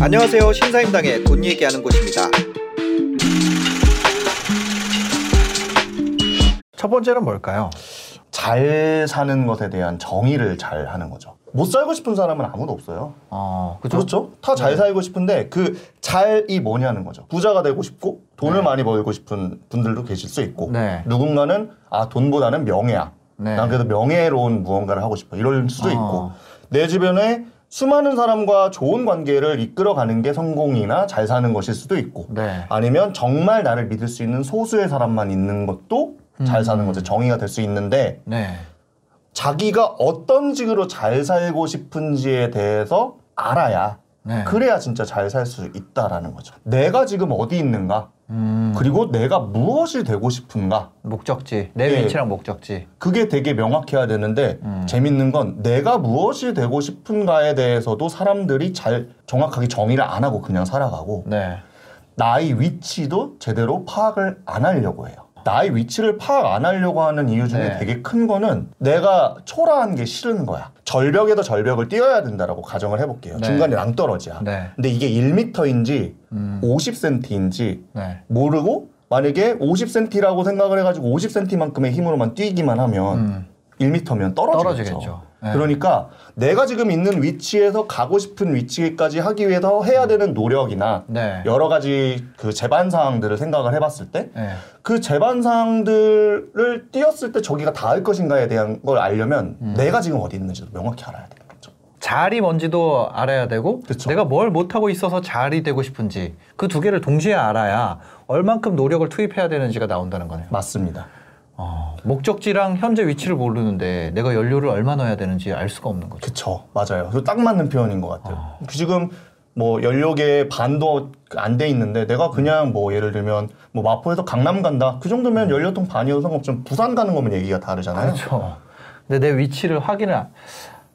안녕하세요. 신사임당의 돈 얘기하는 곳입니다. 첫 번째는 뭘까요? 잘 사는 것에 대한 정의를 잘 하는 거죠. 못 살고 싶은 사람은 아무도 없어요. 어, 그죠? 그렇죠? 다 잘 살고 싶은데 그 잘이 뭐냐는 거죠. 부자가 되고 싶고 돈을 많이 벌고 싶은 분들도 계실 수 있고 네. 누군가는 아 돈보다는 명예야. 네. 난 그래도 명예로운 무언가를 하고 싶어. 이럴 수도 어. 있고 내 주변에 수많은 사람과 좋은 관계를 이끌어가는 게 성공이나 잘 사는 것일 수도 있고 네. 아니면 정말 나를 믿을 수 있는 소수의 사람만 있는 것도 잘 음. 사는 것의 정의가 될 수 있는데 네. 자기가 어떤 식으로 잘 살고 싶은지에 대해서 알아야 네. 그래야 진짜 잘 살 수 있다라는 거죠. 내가 지금 어디 있는가? 음, 그리고 내가 무엇이 되고 싶은가? 목적지. 내 예. 위치랑 목적지. 그게 되게 명확해야 되는데 음. 재밌는 건 내가 무엇이 되고 싶은가에 대해서도 사람들이 잘 정확하게 정의를 안 하고 그냥 살아가고 네. 나의 위치도 제대로 파악을 안 하려고 해요. 나의 위치를 파악 안 하려고 하는 이유 중에 네. 되게 큰 거는 내가 초라한 게 싫은 거야. 절벽에도 절벽을 뛰어야 된다라고 가정을 해볼게요. 네. 중간에 낭떠러지야. 네. 근데 이게 1m인지 음, 50cm인지 네. 모르고 만약에 50cm라고 생각을 해가지고 50cm만큼의 힘으로만 뛰기만 하면 음, 1m면 떨어지겠죠. 떨어지겠죠. 네. 그러니까 내가 지금 있는 위치에서 가고 싶은 위치까지 하기 위해서 해야 되는 노력이나 네. 여러 가지 그 제반 사항들을 생각을 해봤을 때그 네. 제반 사항들을 뛰었을 때 저기가 닿을 것인가에 대한 걸 알려면 음. 내가 지금 어디 있는지도 명확히 알아야 거죠. 잘이 뭔지도 알아야 되고 그쵸. 내가 뭘 못하고 있어서 잘이 되고 싶은지 그 두 개를 동시에 알아야 얼만큼 노력을 투입해야 되는지가 나온다는 거네요. 맞습니다. 어, 목적지랑 현재 위치를 모르는데 내가 연료를 얼마 넣어야 되는지 알 수가 없는 거죠. 그쵸. 맞아요. 그딱 맞는 표현인 것 같아요. 아. 그 지금 뭐 연료계 반도 안 돼 있는데 내가 그냥 뭐 예를 들면 뭐 마포에서 강남 간다. 그 정도면 연료통 반이어도 상관없지만 부산 가는 거면 얘기가 다르잖아요. 그렇죠. 근데 내 위치를 확인을 안-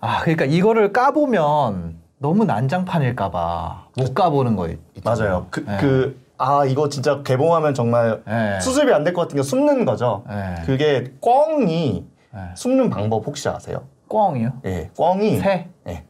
아 그러니까 이거를 까보면 너무 난장판일까봐 못 까보는 거 있-. 맞아요. 그, 네. 그, 아, 이거 진짜 개봉하면 정말 네. 수습이 안 될 것 같은 게 숨는 거죠. 네. 그게 꽝이 네. 숨는 방법 혹시 아세요? 꽝이요? 예, 꽝이 새? 예,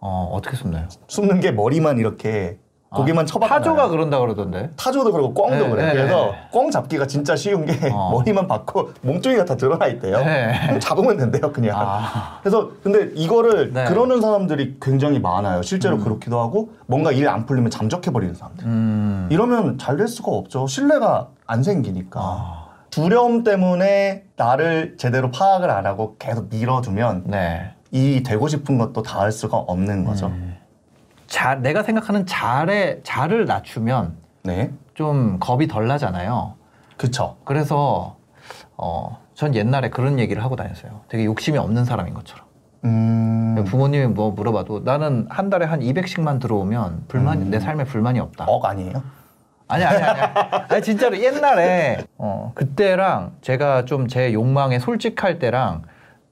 어 어떻게 숨나요? 숨는 게 머리만 이렇게 고개만 아, 쳐박아. 타조가 그런다 그러던데. 타조도 그러고 꽝도 네, 그래. 네, 그래서 네. 꽝 잡기가 진짜 쉬운 게 어. 머리만 받고 몸뚱이가 다 드러나 있대요. 네. 잡으면 된대요, 그냥. 아 그래서 근데 이거를 네. 그러는 사람들이 굉장히 많아요. 실제로 그렇기도 하고 뭔가 일 안 풀리면 잠적해 버리는 사람들. 음. 이러면 잘 될 수가 없죠. 신뢰가 안 생기니까. 아. 두려움 때문에 나를 제대로 파악을 안 하고 계속 밀어두면 네. 이 되고 싶은 것도 닿을 수가 없는 거죠. 음. 자, 내가 생각하는 잘에 잘을 낮추면 네. 좀 겁이 덜 나잖아요. 그쵸. 그래서 어, 전 옛날에 그런 얘기를 하고 다녔어요. 되게 욕심이 없는 사람인 것처럼. 음. 부모님이 뭐 물어봐도 나는 한 달에 한 200씩만 들어오면 불만 음. 내 삶에 불만이 없다. 억 아니에요? 아니 아니 아니. 아니 진짜로 옛날에 어, 그때랑 제가 좀 제 욕망에 솔직할 때랑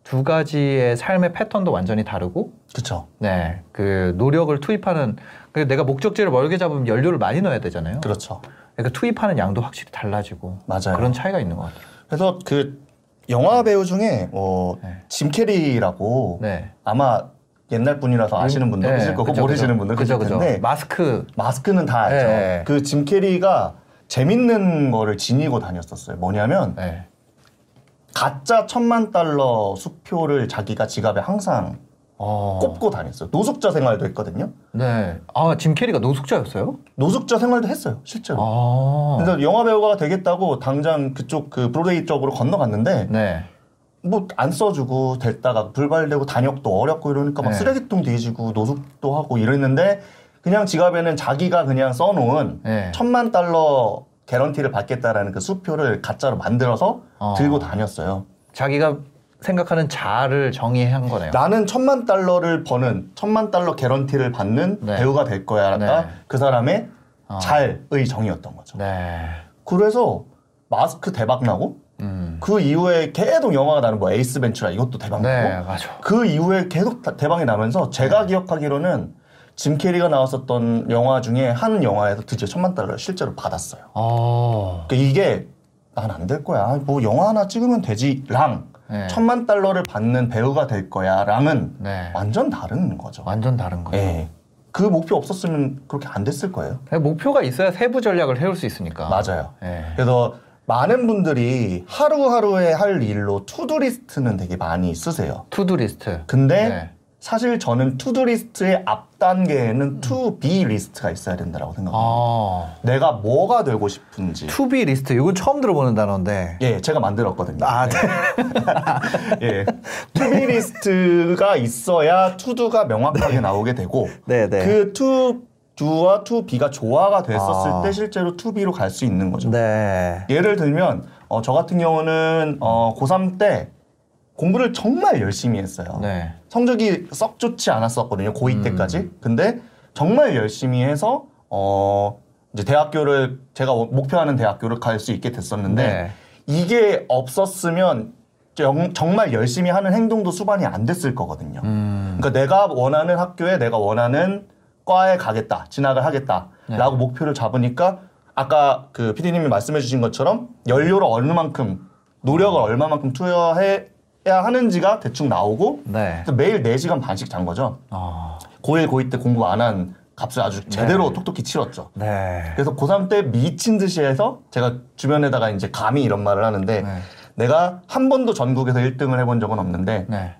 두 가지의 삶의 패턴도 완전히 다르고 그쵸. 네, 그 노력을 투입하는 그 내가 목적지를 멀게 잡으면 연료를 많이 넣어야 되잖아요. 그렇죠. 그러니까 투입하는 양도 확실히 달라지고 맞아요. 그런 차이가 있는 것 같아요. 그래서 그 영화 배우 중에 어, 네. 짐 캐리라고 네. 아마 옛날 분이라서 아시는 분도 네, 계실 거고 그죠, 모르시는. 분도 계실 그죠. 텐데 마스크 마스크는 다 알죠. 네. 그짐 캐리가 재밌는 거를 지니고 다녔었어요. 뭐냐면 네. 가짜 천만 달러 수표를 자기가 지갑에 항상 어. 꼽고 다녔어요. 노숙자 생활도 했거든요. 네. 아, 짐 캐리가 노숙자였어요? 노숙자 생활도 했어요, 실제로. 아. 그래서 영화 배우가 되겠다고 당장 그쪽 그 브로드웨이 쪽으로 건너갔는데 네. 뭐 안 써주고 됐다가 불발되고 단역도 어렵고 이러니까 막 네. 쓰레기통 뒤지고 노숙도 하고 이랬는데 그냥 지갑에는 자기가 그냥 써놓은 네. 천만 달러 개런티를 받겠다라는 그 수표를 가짜로 만들어서 어. 들고 다녔어요. 자기가 생각하는 자를 정의한 거네요. 나는 천만 달러를 버는 천만 달러 개런티를 받는 네. 배우가 될 거야가 네. 그 사람의 어. 잘의 정의였던 거죠. 네. 그래서 마스크 대박 나고 음. 그 이후에 계속 영화가 나는 뭐 에이스 벤츄라 이것도 대박 나고 네, 맞아. 그 이후에 계속 다- 대박이 나면서 제가 기억하기로는 짐 캐리가 나왔었던 영화 중에 한 영화에서 드디어 천만 달러를 실제로 받았어요. 어. 그러니까 이게 난 안 될 거야. 뭐 영화 하나 찍으면 되지랑 네. 천만 달러를 받는 배우가 될 거야랑은 네. 완전 다른 거죠. 완전 다른 거죠. 예. 그 목표 없었으면 그렇게 안 됐을 거예요. 목표가 있어야 세부 전략을 세울 수 있으니까. 맞아요. 예. 그래서 많은 분들이 하루하루에 할 일로 to-do list는 되게 많이 쓰세요. to-do list. 근데 네. 사실 저는 to-do list의 앞 단계에는 to-be list가 있어야 된다고 생각합니다. 아. 내가 뭐가 되고 싶은지. to-be list. 이건 처음 들어보는 단어인데. 예, 제가 만들었거든요. 아, 네. 예. to-be list가 있어야 to-do가 명확하게 나오게 되고 네, 네. 그 to-do와 to-be가 조화가 됐었을 아. 때 실제로 to-be로 갈 수 있는 거죠. 네. 예를 들면 어, 저 같은 경우는 어, 고3 때 공부를 정말 열심히 했어요. 네. 성적이 썩 좋지 않았었거든요. 고2 음. 때까지. 근데 정말 열심히 해서 어 이제 대학교를 제가 목표하는 대학교를 갈 수 있게 됐었는데 네. 이게 없었으면 정, 정말 열심히 하는 행동도 수반이 안 됐을 거거든요. 음. 그러니까 내가 원하는 학교에 내가 원하는 과에 가겠다, 진학을 하겠다라고 네. 목표를 잡으니까 아까 그 PD님이 말씀해주신 것처럼 연료를 얼마만큼 노력을 얼마만큼 투여해 야 하는지가 대충 나오고 네. 매일 4시간 반씩 잔 거죠. 아. 고1, 고2 때 공부 안 한 값을 아주 제대로 네. 톡톡히 치렀죠. 네. 그래서 고3 때 미친 듯이 해서 제가 주변에다가 이제 감히 이런 말을 하는데 네. 내가 한 번도 전국에서 1등을 해본 적은 없는데 네.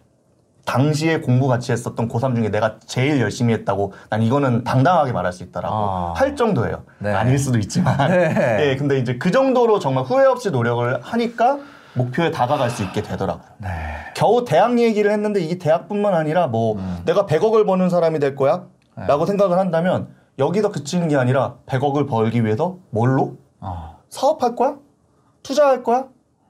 당시에 공부 같이 했었던 고3 중에 내가 제일 열심히 했다고 난 이거는 당당하게 말할 수 있다라고 아. 할 정도예요. 네. 아닐 수도 있지만. 네. 예, 근데 이제 그 정도로 정말 후회 없이 노력을 하니까 목표에 다가갈 수 있게 되더라고요. 네. 겨우 대학 얘기를 했는데 이게 대학뿐만 아니라 뭐 음. 내가 100억을 버는 사람이 될 거야? 네. 라고 생각을 한다면 여기서 그치는 게 아니라 100억을 벌기 위해서 뭘로? 어. 사업할 거야? 투자할 거야?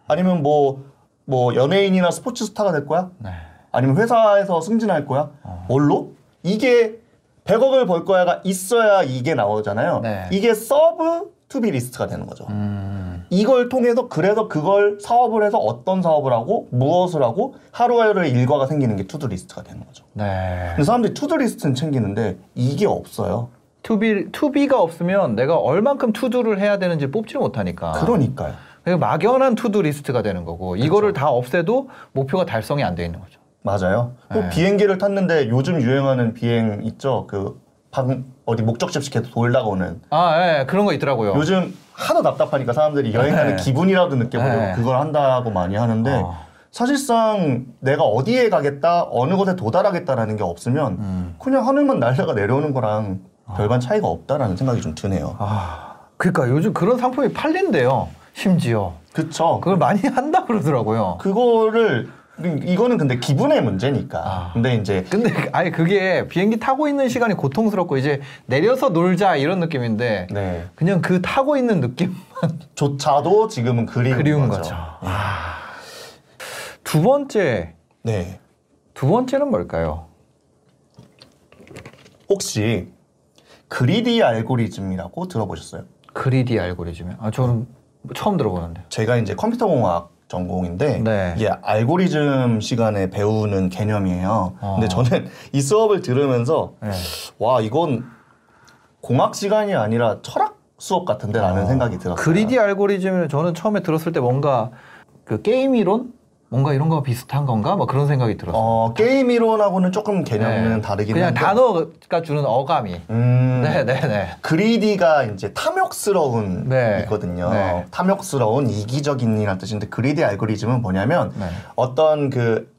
아니면 뭐, 뭐 연예인이나 스포츠 스타가 될 거야? 네. 아니면 회사에서 승진할 거야? 어. 뭘로? 이게 100억을 벌 거야가 있어야 이게 나오잖아요. 네. 이게 sub to-be list가 되는 거죠. 음. 이걸 통해서 그래서 그걸 사업을 해서 어떤 사업을 하고 무엇을 하고 하루하루의 일과가 생기는 게 to-do list가 되는 거죠. 네. 근데 사람들이 to-do list는 챙기는데 이게 없어요. to-be to-be가 없으면 내가 얼만큼 to-do를 해야 되는지 뽑지를 못하니까. 그러니까요. 그러니까 막연한 to-do list가 되는 거고 이거를 다 했어도 목표가 달성이 안 돼 있는 거죠. 맞아요. 또 네. 비행기를 탔는데 요즘 유행하는 비행 있죠. 그 방, 어디 목적지 없이 계속 돌다가 오는. 아, 예, 그런 거 있더라고요. 요즘 하도 답답하니까 사람들이 여행 가는 네. 기분이라도 느껴보려고 네. 그걸 한다고 많이 하는데 어. 사실상 내가 어디에 가겠다, 어느 곳에 도달하겠다라는 게 없으면 음. 그냥 하늘만 날다가 내려오는 거랑 별반 차이가 없다라는 생각이 좀 드네요. 아, 그러니까 요즘 그런 상품이 팔린대요. 심지어 그쵸. 그걸 많이 한다 그러더라고요. 그거를 이거는 근데 기분의 문제니까. 아. 근데 이제 근데 아예 그게 비행기 타고 있는 시간이 고통스럽고 이제 내려서 놀자 이런 느낌인데 네 그냥 그 타고 있는 느낌만 조차도 지금은 그리운, 그리운 거죠. 거죠. 아. 두 번째 네. 두 번째는 뭘까요? 혹시 그리디 알고리즘이라고 들어보셨어요? 그리디 알고리즘이. 아 저는 처음 들어보는데. 제가 이제 컴퓨터 공학 전공인데 네. 이게 알고리즘 시간에 배우는 개념이에요. 어. 근데 저는 이 수업을 들으면서 네. 와 이건 공학 시간이 아니라 철학 수업 같은데라는 어, 생각이 들었어요. 그리디 알고리즘을 저는 처음에 들었을 때 뭔가 그 게임 이론 뭔가 이런 거 비슷한 건가? 뭐 그런 생각이 들었어요. 어, 게임 이론하고는 조금 개념은 네. 다르긴 그냥 한데 단어가 주는 어감이. 음, 네, 네, 네. 그리디가 이제 탐욕스러운 네. 있거든요. 네. 탐욕스러운 이기적인이라는 뜻인데 그리디 알고리즘은 뭐냐면 네. 어떤 그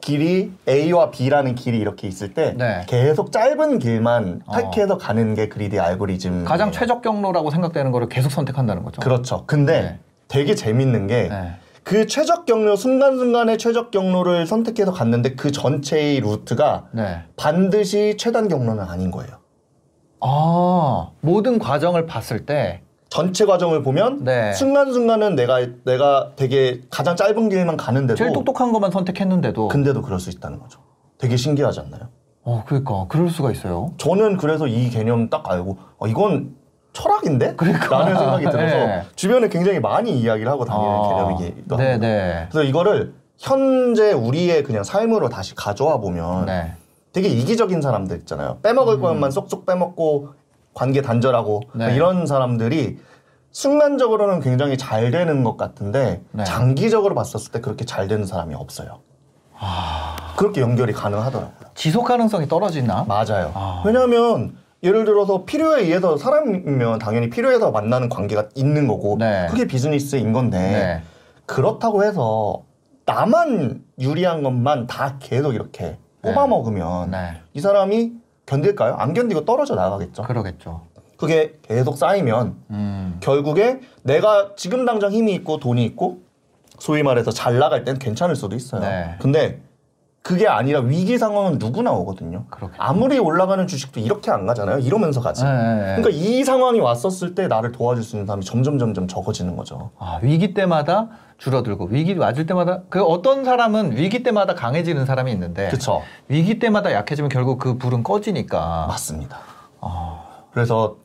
길이 A와 B라는 길이 이렇게 있을 때 네. 계속 짧은 길만 어. 택해서 가는 게 그리디 알고리즘. 가장 최적 경로라고 생각되는 거를 계속 선택한다는 거죠. 그렇죠. 근데 네. 되게 재밌는 게 네. 그 최적 경로 순간순간의 최적 경로를 선택해서 갔는데 그 전체의 루트가 네. 반드시 최단 경로는 아닌 거예요. 아, 모든 과정을 봤을 때 전체 과정을 보면 네. 순간순간은 내가 내가 되게 가장 짧은 길만 가는데도 제일 똑똑한 것만 선택했는데도 근데도 그럴 수 있다는 거죠. 되게 신기하지 않나요? 어, 그러니까 그럴 수가 있어요. 저는 그래서 이 개념 딱 알고 어, 이건 철학인데? 그러니까. 라는 생각이 들어서 네. 주변에 굉장히 많이 이야기를 하고 다니는 아, 개념이기도 합니다. 네, 네. 그래서 이거를 현재 우리의 그냥 삶으로 다시 가져와 보면 네. 되게 이기적인 사람들 있잖아요. 빼먹을 것만 쏙쏙 빼먹고 관계 단절하고 네. 이런 사람들이 순간적으로는 굉장히 잘 되는 것 같은데 네. 장기적으로 봤었을 때 그렇게 잘 되는 사람이 없어요. 그렇게 연결이 가능하더라고요. 지속 가능성이 떨어지나? 맞아요. 아. 왜냐하면 예를 들어서 필요에 의해서 사람이면 당연히 필요해서 만나는 관계가 있는 거고 네. 그게 비즈니스인 건데 네. 그렇다고 해서 나만 유리한 것만 다 계속 이렇게 네. 뽑아 먹으면 네. 이 사람이 견딜까요? 안 견디고 떨어져 나가겠죠. 그러겠죠. 그게 계속 쌓이면 음. 결국에 내가 지금 당장 힘이 있고 돈이 있고 소위 말해서 잘 나갈 땐 괜찮을 수도 있어요. 네. 근데 그게 아니라 위기 상황은 누구나 오거든요. 그렇겠죠. 아무리 올라가는 주식도 이렇게 안 가잖아요. 이러면서 가지. 네, 네, 네. 그러니까 이 상황이 왔었을 때 나를 도와줄 수 있는 사람이 점점 점점 적어지는 거죠. 아, 위기 때마다 줄어들고 위기 맞을 때마다 그 어떤 사람은 위기 때마다 강해지는 사람이 있는데 그렇죠. 위기 때마다 약해지면 결국 그 불은 꺼지니까. 맞습니다. 아, 그래서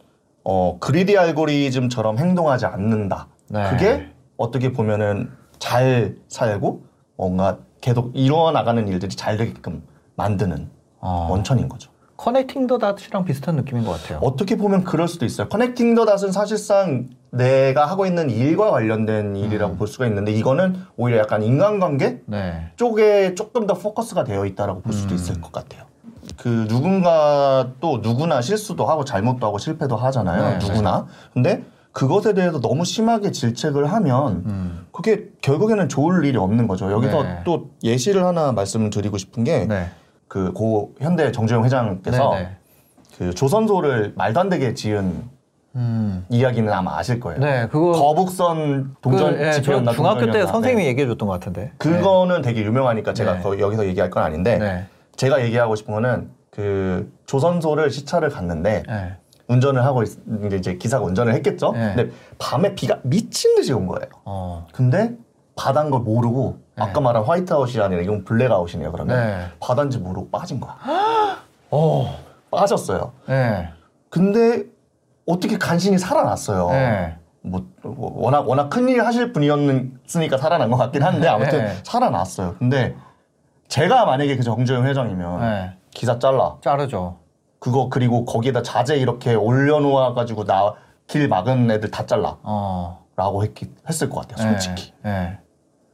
어, 그리디 알고리즘처럼 행동하지 않는다. 네. 그게 어떻게 보면은 잘 살고 뭔가 계속 이루어 나가는 일들이 잘 되게끔 만드는 어. 원천인 거죠. 커넥팅 더 닷이랑 비슷한 느낌인 것 같아요. 어떻게 보면 그럴 수도 있어요. 커넥팅 더 닷은 사실상 내가 하고 있는 일과 관련된 일이라고 볼 수가 있는데 이거는 오히려 약간 인간관계 네. 쪽에 조금 더 포커스가 되어 있다라고 볼 수도 있을 것 같아요. 그 누군가 또 누구나 실수도 하고 잘못도 하고 실패도 하잖아요. 네, 누구나. 근데 그것에 대해서 너무 심하게 질책을 하면 음. 그게 결국에는 좋을 일이 없는 거죠. 여기서 네. 또 예시를 하나 말씀을 드리고 싶은 게 네. 그고 현대 정주영 회장께서 네, 네. 그 조선소를 말도 안 되게 지은 음. 이야기는 아마 아실 거예요. 네, 그거 거북선 동전 그, 예, 저 집회였나 중학교 때. 선생님이 네. 얘기해 줬던 것 같은데. 그거는 되게 유명하니까 제가 네. 여기서 얘기할 건 아닌데 네. 제가 얘기하고 싶은 거는 그 조선소를 시차를 갔는데 네. 운전을 하고 있, 이제 이제 기사가 운전을 했겠죠. 네. 근데 밤에 비가 미친 듯이 온 거예요. 어. 근데 바다인 걸 모르고 네. 아까 말한 화이트아웃이 아니라 이건 블랙아웃이네요. 그러면 네. 바다인지 모르고 빠진 거야. 어. 빠졌어요. 네. 근데 어떻게 간신히 살아났어요. 네. 뭐 워낙 워낙 큰일 하실 분이었으니까 살아난 것 같긴 한데 아무튼 네. 살아났어요. 근데 제가 만약에 그 정주영 회장이면 네. 기사 잘라 자르죠. 그거 그리고 거기에다 자재 이렇게 올려놓아 가지고 나 길 막은 애들 다 잘라라고 어. 했, 했을 것 같아요. 솔직히 네. 네.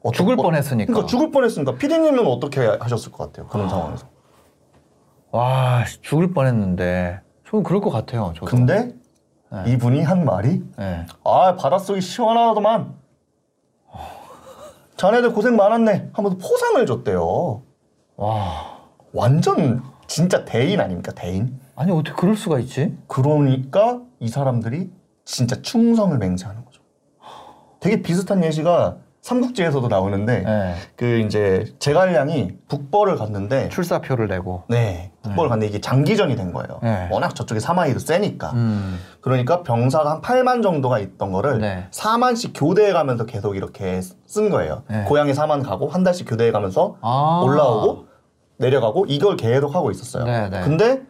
어떠- 죽을 어- 뻔했으니까. 그러니까 죽을 뻔했으니까 피디님은 어떻게 하셨을 것 같아요 그런 아. 상황에서. 와, 씨, 죽을 뻔했는데. 저는 그럴 것 같아요. 저도. 근데 네. 이분이 한 말이 네. 아 바닷속이 시원하더만 자네들 고생 많았네 하면서 포상을 줬대요. 와. 완전 진짜 대인 아닙니까 대인? 아니 어떻게 그럴 수가 있지? 그러니까 이 사람들이 진짜 충성을 맹세하는 거죠. 되게 비슷한 예시가 삼국지에서도 나오는데 네. 그 이제 제갈량이 북벌을 갔는데 출사표를 내고. 네 북벌을 갔는데 이게 장기전이 된 거예요. 네. 워낙 저쪽에 사마이도 세니까 음. 그러니까 병사가 한 8만 정도가 있던 거를 네. 4만씩 교대해 가면서 계속 이렇게 쓴 거예요. 네. 고향에 4만 가고 한 달씩 교대해 가면서 아. 올라오고 내려가고 이걸 계속 하고 있었어요. 네, 네. 근데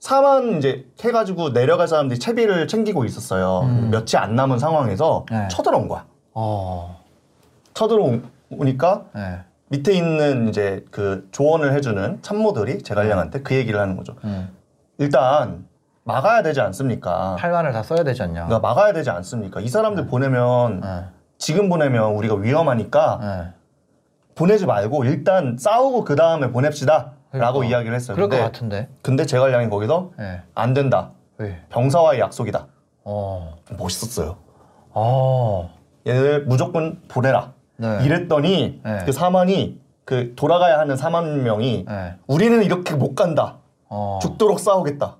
4만 이제 해가지고 내려갈 사람들이 채비를 챙기고 있었어요. 음. 며칠 안 남은 상황에서 네. 쳐들어온 거야. 어. 쳐들어오니까 네. 밑에 있는 이제 그 조언을 해주는 참모들이 제갈량한테 그 얘기를 하는 거죠. 음. 일단 막아야 되지 않습니까? 팔만을 다 써야 되지 않냐? 그러니까 막아야 되지 않습니까? 이 사람들 보내면 네. 지금 보내면 우리가 위험하니까 네. 보내지 말고 일단 싸우고 그 다음에 보냅시다. 라고 그러니까. 이야기를 했어요. 그럴 것 근데, 같은데. 근데 제갈량이 거기서 네. 안 된다. 왜? 병사와의 약속이다. 어. 멋있었어요. 어. 얘들 무조건 보내라. 네. 이랬더니 네. 그 사만이 그 돌아가야 하는 4만 명이 네. 우리는 이렇게 못 간다. 어. 죽도록 싸우겠다.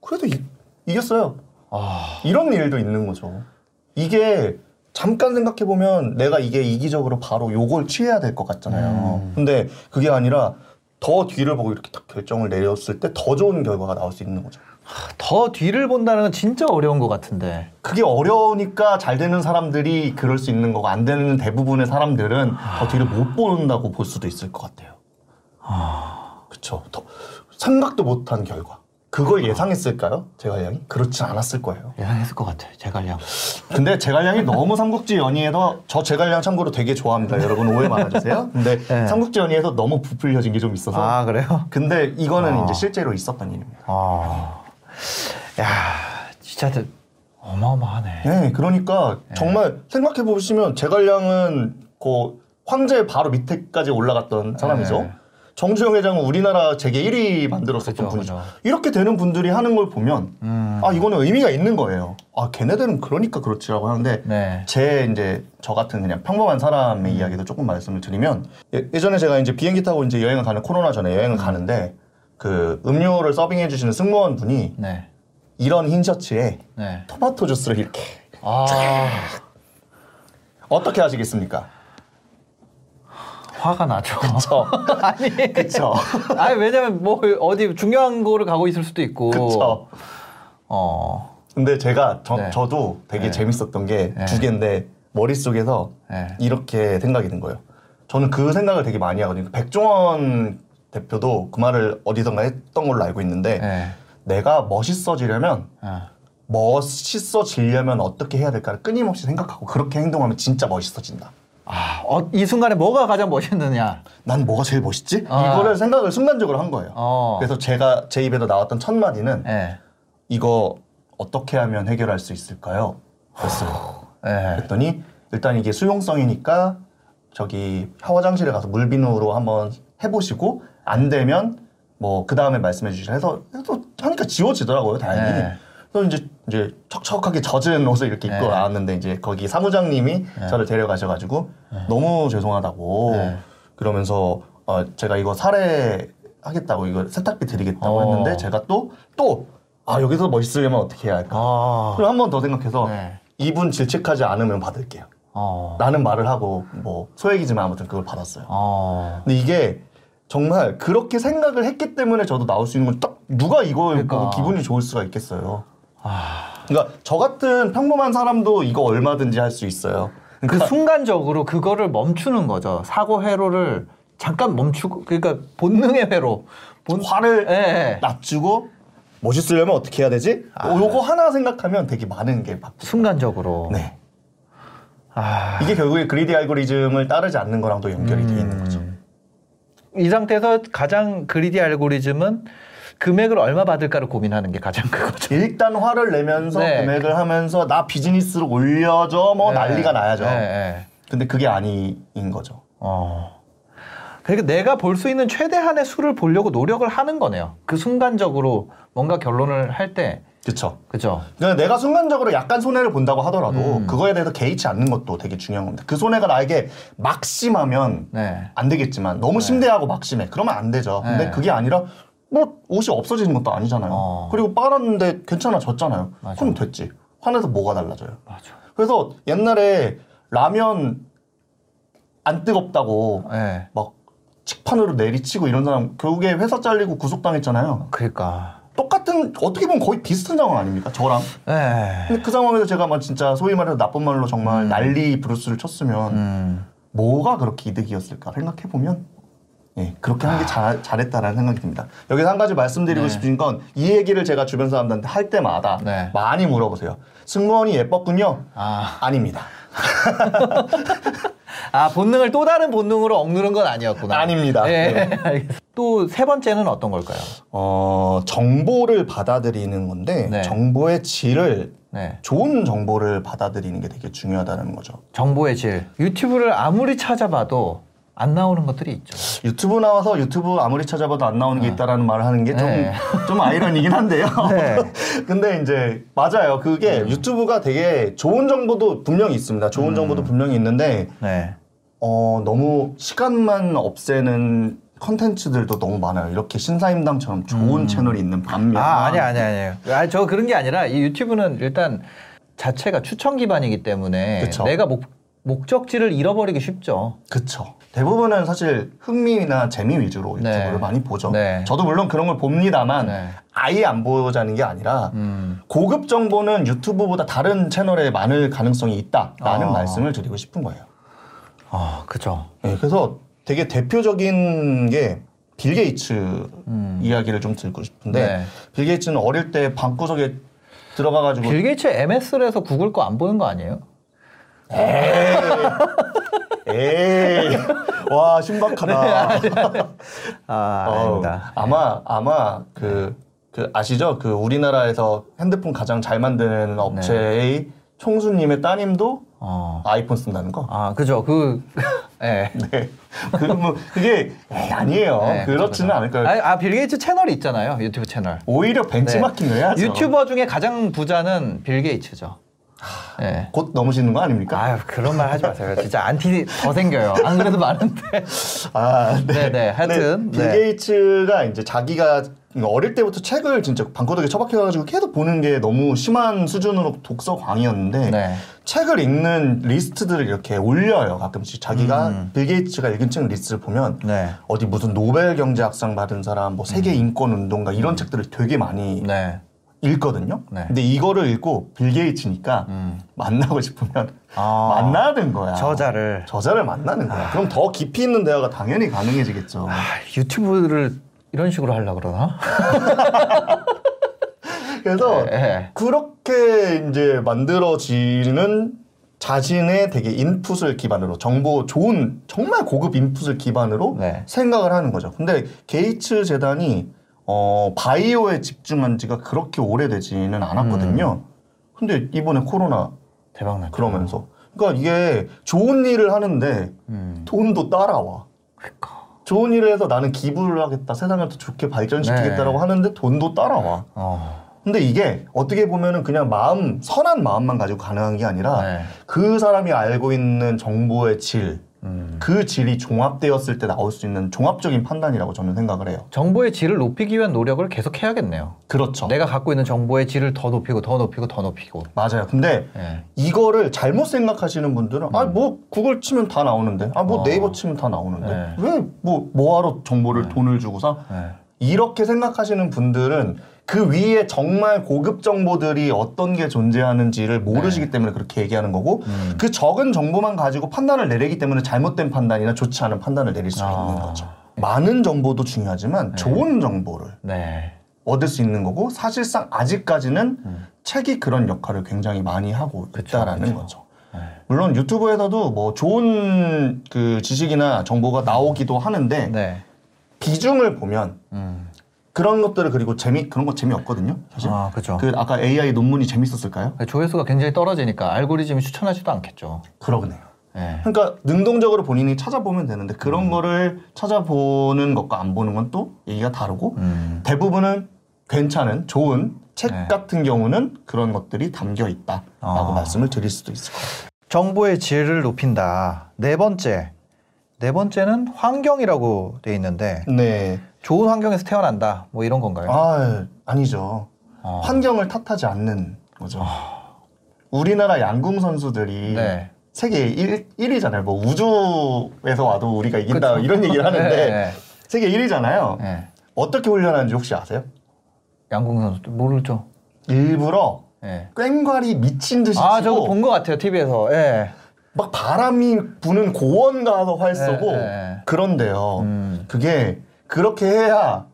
그래도 이, 이겼어요. 아. 이런 일도 있는 거죠. 이게 잠깐 생각해 보면 내가 이게 이기적으로 바로 요걸 취해야 될 것 같잖아요. 음. 근데 그게 아니라 더 뒤를 보고 이렇게 딱 결정을 내렸을 때 더 좋은 결과가 나올 수 있는 거죠. 더 뒤를 본다는 건 진짜 어려운 것 같은데. 그게 어려우니까 잘 되는 사람들이 그럴 수 있는 거고 안 되는 대부분의 사람들은 더 뒤를 못 본다고 볼 수도 있을 것 같아요. 그쵸. 더 생각도 못한 결과. 그걸 예상했을까요? 제갈량이? 그렇지 않았을 거예요. 예상했을 것 같아. 제갈량. 근데 제갈량이 너무 삼국지 연의에서 저 제갈량 참고로 되게 좋아합니다. 여러분 오해 말아주세요. 근데 네. 삼국지 연의에서 너무 부풀려진 게 좀 있어서. 아 그래요? 근데 이거는 아. 이제 실제로 있었던 일입니다. 아. 야, 진짜 저- 어마어마하네. 네, 그러니까 정말 생각해 보시면 제갈량은 그 황제 바로 밑에까지 올라갔던 사람이죠. 네. 정주영 회장은 우리나라 재계 1위 만들었었던 그죠, 분이죠. 그죠. 이렇게 되는 분들이 하는 걸 보면 음. 아 이거는 의미가 있는 거예요. 아 걔네들은 그러니까 그렇지라고 하는데 네. 제 이제 저 같은 그냥 평범한 사람의 이야기도 조금 말씀을 드리면 예, 예전에 제가 이제 비행기 타고 이제 여행을 가는 코로나 전에 여행을 가는데 그 음료를 서빙해 주시는 승무원 분이 네. 이런 흰 셔츠에 네. 토마토 주스를 이렇게 아, 어떻게 하시겠습니까? 화가 나죠. 그쵸. 아니. 그쵸. 아니, 왜냐면 뭐 어디 중요한 거를 가고 있을 수도 있고. 그쵸. 어. 근데 제가 저, 네. 저도 되게 네. 재밌었던 게두 네. 개인데 머릿속에서 네. 이렇게 생각이 든 거예요. 저는 그 생각을 되게 많이 하거든요. 백종원 대표도 그 말을 어디선가 했던 걸로 알고 있는데 네. 내가 멋있어지려면 아. 멋있어지려면 어떻게 해야 될까를 끊임없이 생각하고 그렇게 행동하면 진짜 멋있어진다. 아, 어, 이 순간에 뭐가 가장 멋있느냐? 난 뭐가 제일 멋있지? 아. 이거를 생각을 순간적으로 한 거예요. 어. 그래서 제가 제 입에서 나왔던 첫 마디는 예. 이거 어떻게 하면 해결할 수 있을까요? 그랬어요. 예. 그랬더니 일단 이게 수용성이니까 저기 화장실에 가서 물비누로 한번 해보시고 안 되면 뭐 그 다음에 말씀해 주시라 해서 해서 하니까 지워지더라고요 다행히. 네. 그래서 이제 이제 척척하게 젖은 옷을 이렇게 입고 네. 나왔는데 이제 거기 사무장님이 저를 데려가셔가지고 너무 죄송하다고 네. 그러면서 어, 제가 이거 살해하겠다고 이거 세탁비 드리겠다고 어. 했는데 제가 또 또 아 여기서 멋있으려면 어떻게 해야 할까? 아. 그럼 한번 더 생각해서 네. 이분 질책하지 않으면 받을게요. 어. 라는 말을 하고 뭐 소액이지만 아무튼 그걸 받았어요. 어. 근데 이게 정말 그렇게 생각을 했기 때문에 저도 나올 수 있는 건 딱 누가 이거 그러니까. 보고 기분이 좋을 수가 있겠어요. 아. 그러니까 저 같은 평범한 사람도 이거 얼마든지 할 수 있어요. 그 그러니까 순간적으로 그거를 멈추는 거죠. 사고 회로를 잠깐 멈추고 그러니까 본능의 회로. 본 화를 예, 예. 낮추고 멋있으려면 어떻게 해야 되지? 아. 어, 요거 하나 생각하면 되게 많은 게 바뀌어요. 순간적으로. 네. 아. 이게 결국에 그리디 알고리즘을 따르지 않는 거랑도 연결이 돼 음. 있는 거죠. 이 상태에서 가장 그리디 알고리즘은 금액을 얼마 받을까를 고민하는 게 가장 그거죠. 일단 화를 내면서 네. 금액을 하면서 나 비즈니스로 올려줘 뭐 네. 난리가 나야죠. 네, 네. 근데 그게 아닌 거죠. 어. 그러니까 내가 볼 수 있는 최대한의 수를 보려고 노력을 하는 거네요. 그 순간적으로 뭔가 결론을 할 때, 그렇죠. 그죠? 그러니까 내가 순간적으로 약간 손해를 본다고 하더라도 음. 그거에 대해서 개의치 않는 것도 되게 중요한 겁니다. 그 손해가 나에게 막 심하면 네. 안 되겠지만 너무 심대하고 막 심해. 그러면 안 되죠. 근데 네. 그게 아니라 뭐 옷이 없어지는 것도 아니잖아요. 어. 그리고 빨았는데 괜찮아졌잖아요. 맞아. 그럼 됐지. 화내서 뭐가 달라져요? 맞아. 그래서 옛날에 라면 안 뜨겁다고 네. 막 칙판으로 내리치고 이런 사람 결국에 회사 잘리고 구속당했잖아요. 그러니까. 똑같은 어떻게 보면 거의 비슷한 상황 아닙니까? 저랑. 네. 근데 그 상황에서 제가 막 진짜 소위 말해서 나쁜 말로 정말 난리 브루스를 쳤으면 음. 뭐가 그렇게 이득이었을까 생각해 보면 예, 그렇게 한 게 잘했다라는 생각이 듭니다. 여기서 한 가지 말씀드리고 네. 싶은 건 이 얘기를 제가 주변 사람들한테 할 때마다 네. 많이 물어보세요. 승무원이 예뻤군요. 아. 아닙니다. 아, 본능을 또 다른 본능으로 억누른 건 아니었구나. 아닙니다. 네. 알겠습니다. 또세 번째는 어떤 걸까요? 어, 정보를 받아들이는 건데 네. 정보의 질을 네. 좋은 정보를 받아들이는 게 되게 중요하다는 거죠. 정보의 질. 유튜브를 아무리 찾아봐도 안 나오는 것들이 있죠. 유튜브 나와서 유튜브 아무리 찾아봐도 안 나오는 게 있다라는 말을 하는 게좀 네. 좀 아이러니긴 한데요. 네. 근데 이제 맞아요. 그게 유튜브가 되게 좋은 정보도 분명히 있습니다. 좋은 정보도 분명히 있는데 네. 어, 너무 시간만 없애는 컨텐츠들도 너무 많아요. 이렇게 신사임당처럼 좋은 채널이 있는 반면 아, 아니 아니 아니에요. 아, 저 그런 게 아니라 이 유튜브는 일단 자체가 추천 기반이기 때문에 그쵸. 내가 목, 목적지를 잃어버리기 쉽죠. 그쵸. 대부분은 사실 흥미나 재미 위주로 네. 유튜브를 많이 보죠. 네. 저도 물론 그런 걸 봅니다만 네. 아예 안 보자는 게 아니라 음. 고급 정보는 유튜브보다 다른 채널에 많을 가능성이 있다라는 아. 말씀을 드리고 싶은 거예요. 아, 그죠. 네, 그래서 되게 대표적인 게 빌 게이츠 이야기를 좀 듣고 싶은데 음. 네. 빌 게이츠는 어릴 때 방구석에 들어가가지고 빌 게이츠 MS를 해서 구글 거 안 보는 거 아니에요? 에이 와 신박하다. 아, 어, 아닙니다. 아마 아마 그 그 아시죠? 그 우리나라에서 핸드폰 가장 잘 만드는 업체의 총수님의 따님도 어. 아이폰 쓴다는 거. 아, 그죠. 그, 예. 네. 그 뭐 그게 에이, 아니에요. 네, 그렇지는 그죠. 않을 거예요. 아, 아, 빌 게이츠 채널이 있잖아요. 유튜브 채널. 오히려 벤치마킹을 해야죠. 유튜버 중에 가장 부자는 빌 게이츠죠. 예. 곧 넘으시는 거 아닙니까? 아유, 그런 말 하지 마세요. 진짜 안티 더 생겨요. 안 그래도 많은데. 아, 네, 네. 하여튼, 빌 네. 게이츠가 이제 자기가 어릴 때부터 책을 진짜 방구석에 처박혀가지고 계속 보는 게 너무 심한 수준으로 독서광이었는데 네. 책을 읽는 리스트들을 이렇게 올려요. 가끔씩 자기가 음. 빌 게이츠가 읽은 책 리스트를 보면 네. 어디 무슨 노벨 경제학상 받은 사람, 뭐 세계 인권 운동가 이런 책들을 되게 많이 음. 네. 읽거든요. 네. 근데 이거를 읽고 빌 게이츠니까 음. 만나고 싶으면 아. 만나는 거야. 저자를. 저자를 만나는 거야. 그럼 더 깊이 있는 대화가 당연히 가능해지겠죠. 아, 유튜브를 이런 식으로 하려고 그러나? 그래서 예. 그렇게 이제 만들어지는 자신의 되게 인풋을 기반으로 정보 좋은 정말 고급 인풋을 기반으로 네. 생각을 하는 거죠. 근데 게이츠 재단이 어 바이오에 집중한 지가 그렇게 오래되지는 않았거든요. 음. 근데 이번에 코로나 대박 났죠. 그러면서 그러니까 이게 좋은 일을 하는데 음. 돈도 따라와. 그러니까. 좋은 일을 해서 나는 기부를 하겠다, 세상을 더 좋게 발전시키겠다라고 네. 하는데 돈도 따라와. 어. 근데 이게 어떻게 보면은 그냥 마음, 선한 마음만 가지고 가능한 게 아니라 네. 그 사람이 알고 있는 정보의 질, 음. 그 질이 종합되었을 때 나올 수 있는 종합적인 판단이라고 저는 생각을 해요. 정보의 질을 높이기 위한 노력을 계속 해야겠네요. 그렇죠. 내가 갖고 있는 정보의 질을 더 높이고 더 높이고 더 높이고. 맞아요. 근데 예. 이거를 잘못 생각하시는 분들은 아뭐 구글 치면 다 나오는데 아뭐 어. 네이버 치면 다 나오는데 네. 왜뭐 뭐하러 정보를 돈을 주고 사 예. 이렇게 생각하시는 분들은 그 위에 정말 고급 정보들이 어떤 게 존재하는지를 모르시기 때문에 그렇게 얘기하는 거고 네. 음. 그 적은 정보만 가지고 판단을 내리기 때문에 잘못된 판단이나 좋지 않은 판단을 내릴 수가 아. 있는 거죠. 많은 정보도 중요하지만 좋은 정보를 네. 얻을 수 있는 거고 사실상 아직까지는 음. 책이 그런 역할을 굉장히 많이 하고 그쵸, 있다라는 그쵸. 거죠. 네. 물론 유튜브에서도 뭐 좋은 그 지식이나 정보가 나오기도 하는데 네. 비중을 보면 음. 그런 것들을 그리고 재미 그런 거 재미없거든요. 사실. 아, 그죠. 그 아까 AI 논문이 재밌었을까요? 조회수가 굉장히 떨어지니까 알고리즘이 추천하지도 않겠죠. 그러네요. 예. 그러니까 능동적으로 본인이 찾아보면 되는데 음. 그런 거를 찾아보는 것과 안 보는 건 또 얘기가 다르고 음. 대부분은 괜찮은 좋은 책 네. 같은 경우는 그런 것들이 담겨 있다라고 아. 말씀을 드릴 수도 있을 것 같아요. 정보의 질을 높인다. 네 번째. 네 번째는 환경이라고 돼 있는데 네. 좋은 환경에서 태어난다. 뭐 이런 건가요? 아 아니죠. 어. 환경을 탓하지 않는 거죠. 우리나라 양궁 선수들이 네. 세계 1, 1위잖아요. 뭐 우주에서 와도 우리가 이긴다 그쵸. 이런 얘기를 하는데 네, 세계 1위잖아요. 네. 네. 어떻게 훈련하는지 혹시 아세요? 양궁 선수들 모르죠. 일부러 예. 꽹과리 미친 듯이 아, 치고 저거 본 것 같아요, TV에서. 예. 막 바람이 부는 고원 가서 활 쏘고 네, 네. 그런데요. 음. 그게 그렇게 해야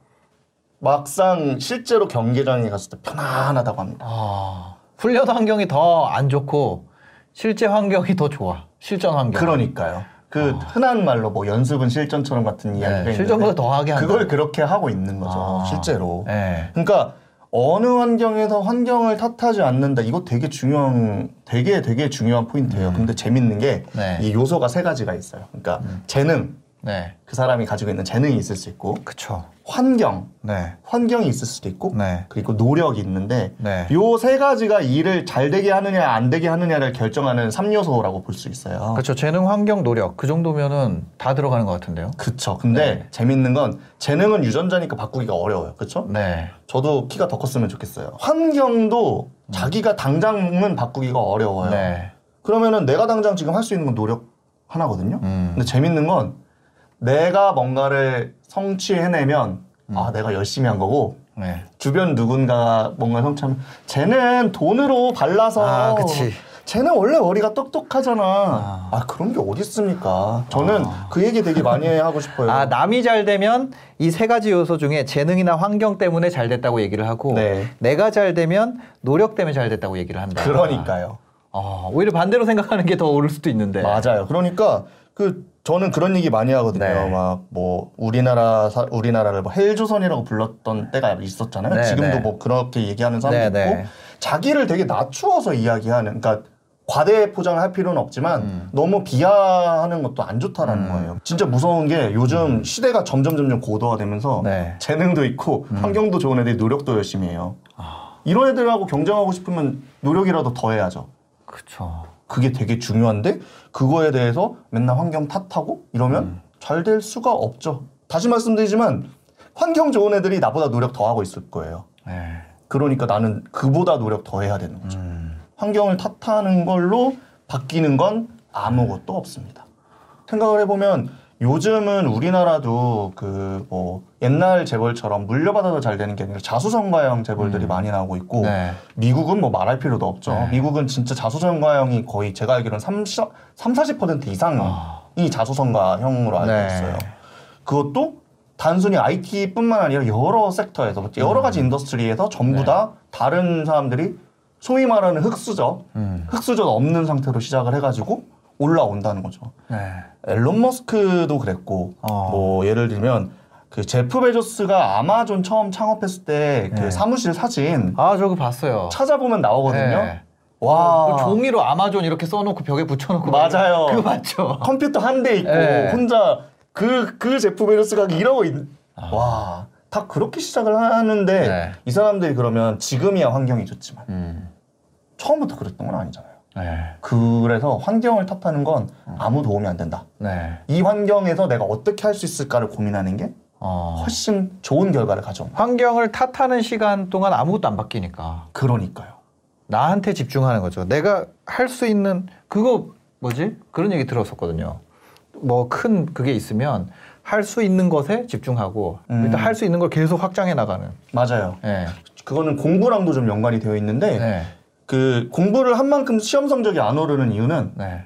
막상 실제로 경기장에 갔을 때 편안하다고 합니다. 아, 훈련 환경이 더 안 좋고 실제 환경이 더 좋아. 실전 환경. 그러니까요. 그 흔한 말로 뭐 연습은 실전처럼 같은 이야기가 네, 있는데 실전보다 더 하게 한다. 그걸 그렇게 하고 있는 거죠. 아. 실제로. 예. 그러니까 어느 환경에서 환경을 탓하지 않는다. 이거 되게 중요한, 되게 되게 중요한 포인트예요. 근데 재밌는 게이 음. 네. 요소가 세 가지가 있어요. 그러니까 재능, 네. 그 사람이 가지고 있는 재능이 있을 수 있고 그쵸. 환경, 네. 환경이 있을 수도 있고 네. 그리고 노력이 있는데 네. 요세 가지가 일을 잘 되게 하느냐 안 되게 하느냐를 결정하는 3요소라고 볼 수 있어요. 그렇죠. 재능, 환경, 노력. 그 정도면은 다 들어가는 것 같은데요. 그쵸. 근데 네. 재밌는 건 재능은 유전자니까 바꾸기가 어려워요. 그쵸? 네. 저도 키가 더 컸으면 좋겠어요. 환경도 자기가 당장은 바꾸기가 어려워요. 음. 네. 그러면은 내가 당장 지금 할 수 있는 건 노력 하나거든요. 음. 근데 재밌는 건 내가 뭔가를 성취해내면 음. 아 내가 열심히 한 거고 네. 주변 누군가 뭔가 성취하면 쟤는 돈으로 발라서 아, 그치. 쟤는 원래 머리가 똑똑하잖아. 아. 아, 그런 게 어디 있습니까? 저는 그 얘기 되게 많이 하고 싶어요. 아, 남이 잘 되면 이 세 가지 요소 중에 재능이나 환경 때문에 잘 됐다고 얘기를 하고 네. 내가 잘 되면 노력 때문에 잘 됐다고 얘기를 한다. 그러니까요. 아, 오히려 반대로 생각하는 게 더 옳을 수도 있는데. 맞아요. 그러니까 그 저는 그런 얘기 많이 하거든요. 네. 막뭐 우리나라 사- 우리나라를 뭐 헬조선이라고 불렀던 때가 있었잖아요. 네, 지금도 네. 뭐 그렇게 얘기하는 사람도 네, 있고 네. 자기를 되게 낮추어서 이야기하는 그러니까 과대 포장을 할 필요는 없지만 음. 너무 비하하는 것도 안 좋다라는 거예요. 진짜 무서운 게 요즘 시대가 점점 점점 고도화되면서 음. 네. 음. 재능도 있고 환경도 좋은 애들이 노력도 열심히 해요. 이런 애들하고 경쟁하고 싶으면 노력이라도 더 해야죠. 그쵸. 그게 되게 중요한데 그거에 대해서 맨날 환경 탓하고 이러면 음. 잘될 수가 없죠. 다시 말씀드리지만 환경 좋은 애들이 나보다 노력 더 하고 있을 거예요. 네. 그러니까 나는 그보다 노력 더 해야 되는 거죠. 음. 환경을 탓하는 걸로 바뀌는 건 아무것도 없습니다. 생각을 해보면 요즘은 우리나라도 그 뭐 옛날 재벌처럼 물려받아서 잘 되는 게 아니라 자수성가형 재벌들이 많이 나오고 있고 네. 미국은 뭐 말할 필요도 없죠. 네. 미국은 진짜 자수성가형이 거의 제가 알기로는 30, 40% 이상이 아. 자수성가형으로 알고 네. 있어요. 그것도 단순히 IT뿐만 아니라 여러 sector에서 뭐 여러 음. 가지 industry에서 전부 네. 다 다른 사람들이 소위 말하는 흑수저, 음. 흑수저 없는 상태로 시작을 해가지고 올라온다는 거죠. 네. 엘론 머스크도 그랬고 어. 뭐 예를 들면 그 제프 베조스가 아마존 처음 창업했을 때 그 네. 사무실 사진 아, 저거 봤어요. 찾아보면 나오거든요. 네. 와 그 종이로 아마존 이렇게 써놓고 벽에 붙여놓고. 맞아요. 그거 맞죠? 컴퓨터 한 대 있고 네. 혼자 그그 제프 베조스가 이러고 있. 아. 와. 다 그렇게 시작을 하는데 네. 이 사람들이 그러면 지금이야 환경이 좋지만 음. 처음부터 그랬던 건 아니잖아요. 네. 그래서 환경을 탓하는 건 아무 도움이 안 된다. 네. 이 환경에서 내가 어떻게 할 수 있을까를 고민하는 게 어. 훨씬 좋은 결과를 가져옵니다. 환경을 탓하는 시간 동안 아무것도 안 바뀌니까. 그러니까요. 나한테 집중하는 거죠. 내가 할 수 있는 그거 뭐지? 그런 얘기 들었었거든요. 뭐 큰 그게 있으면 할 수 있는 것에 집중하고 음. 일단 할 수 있는 걸 계속 확장해 나가는. 맞아요. 예. 그거는 공부랑도 좀 연관이 되어 있는데 네. 그 공부를 한 만큼 시험 성적이 안 오르는 이유는 네.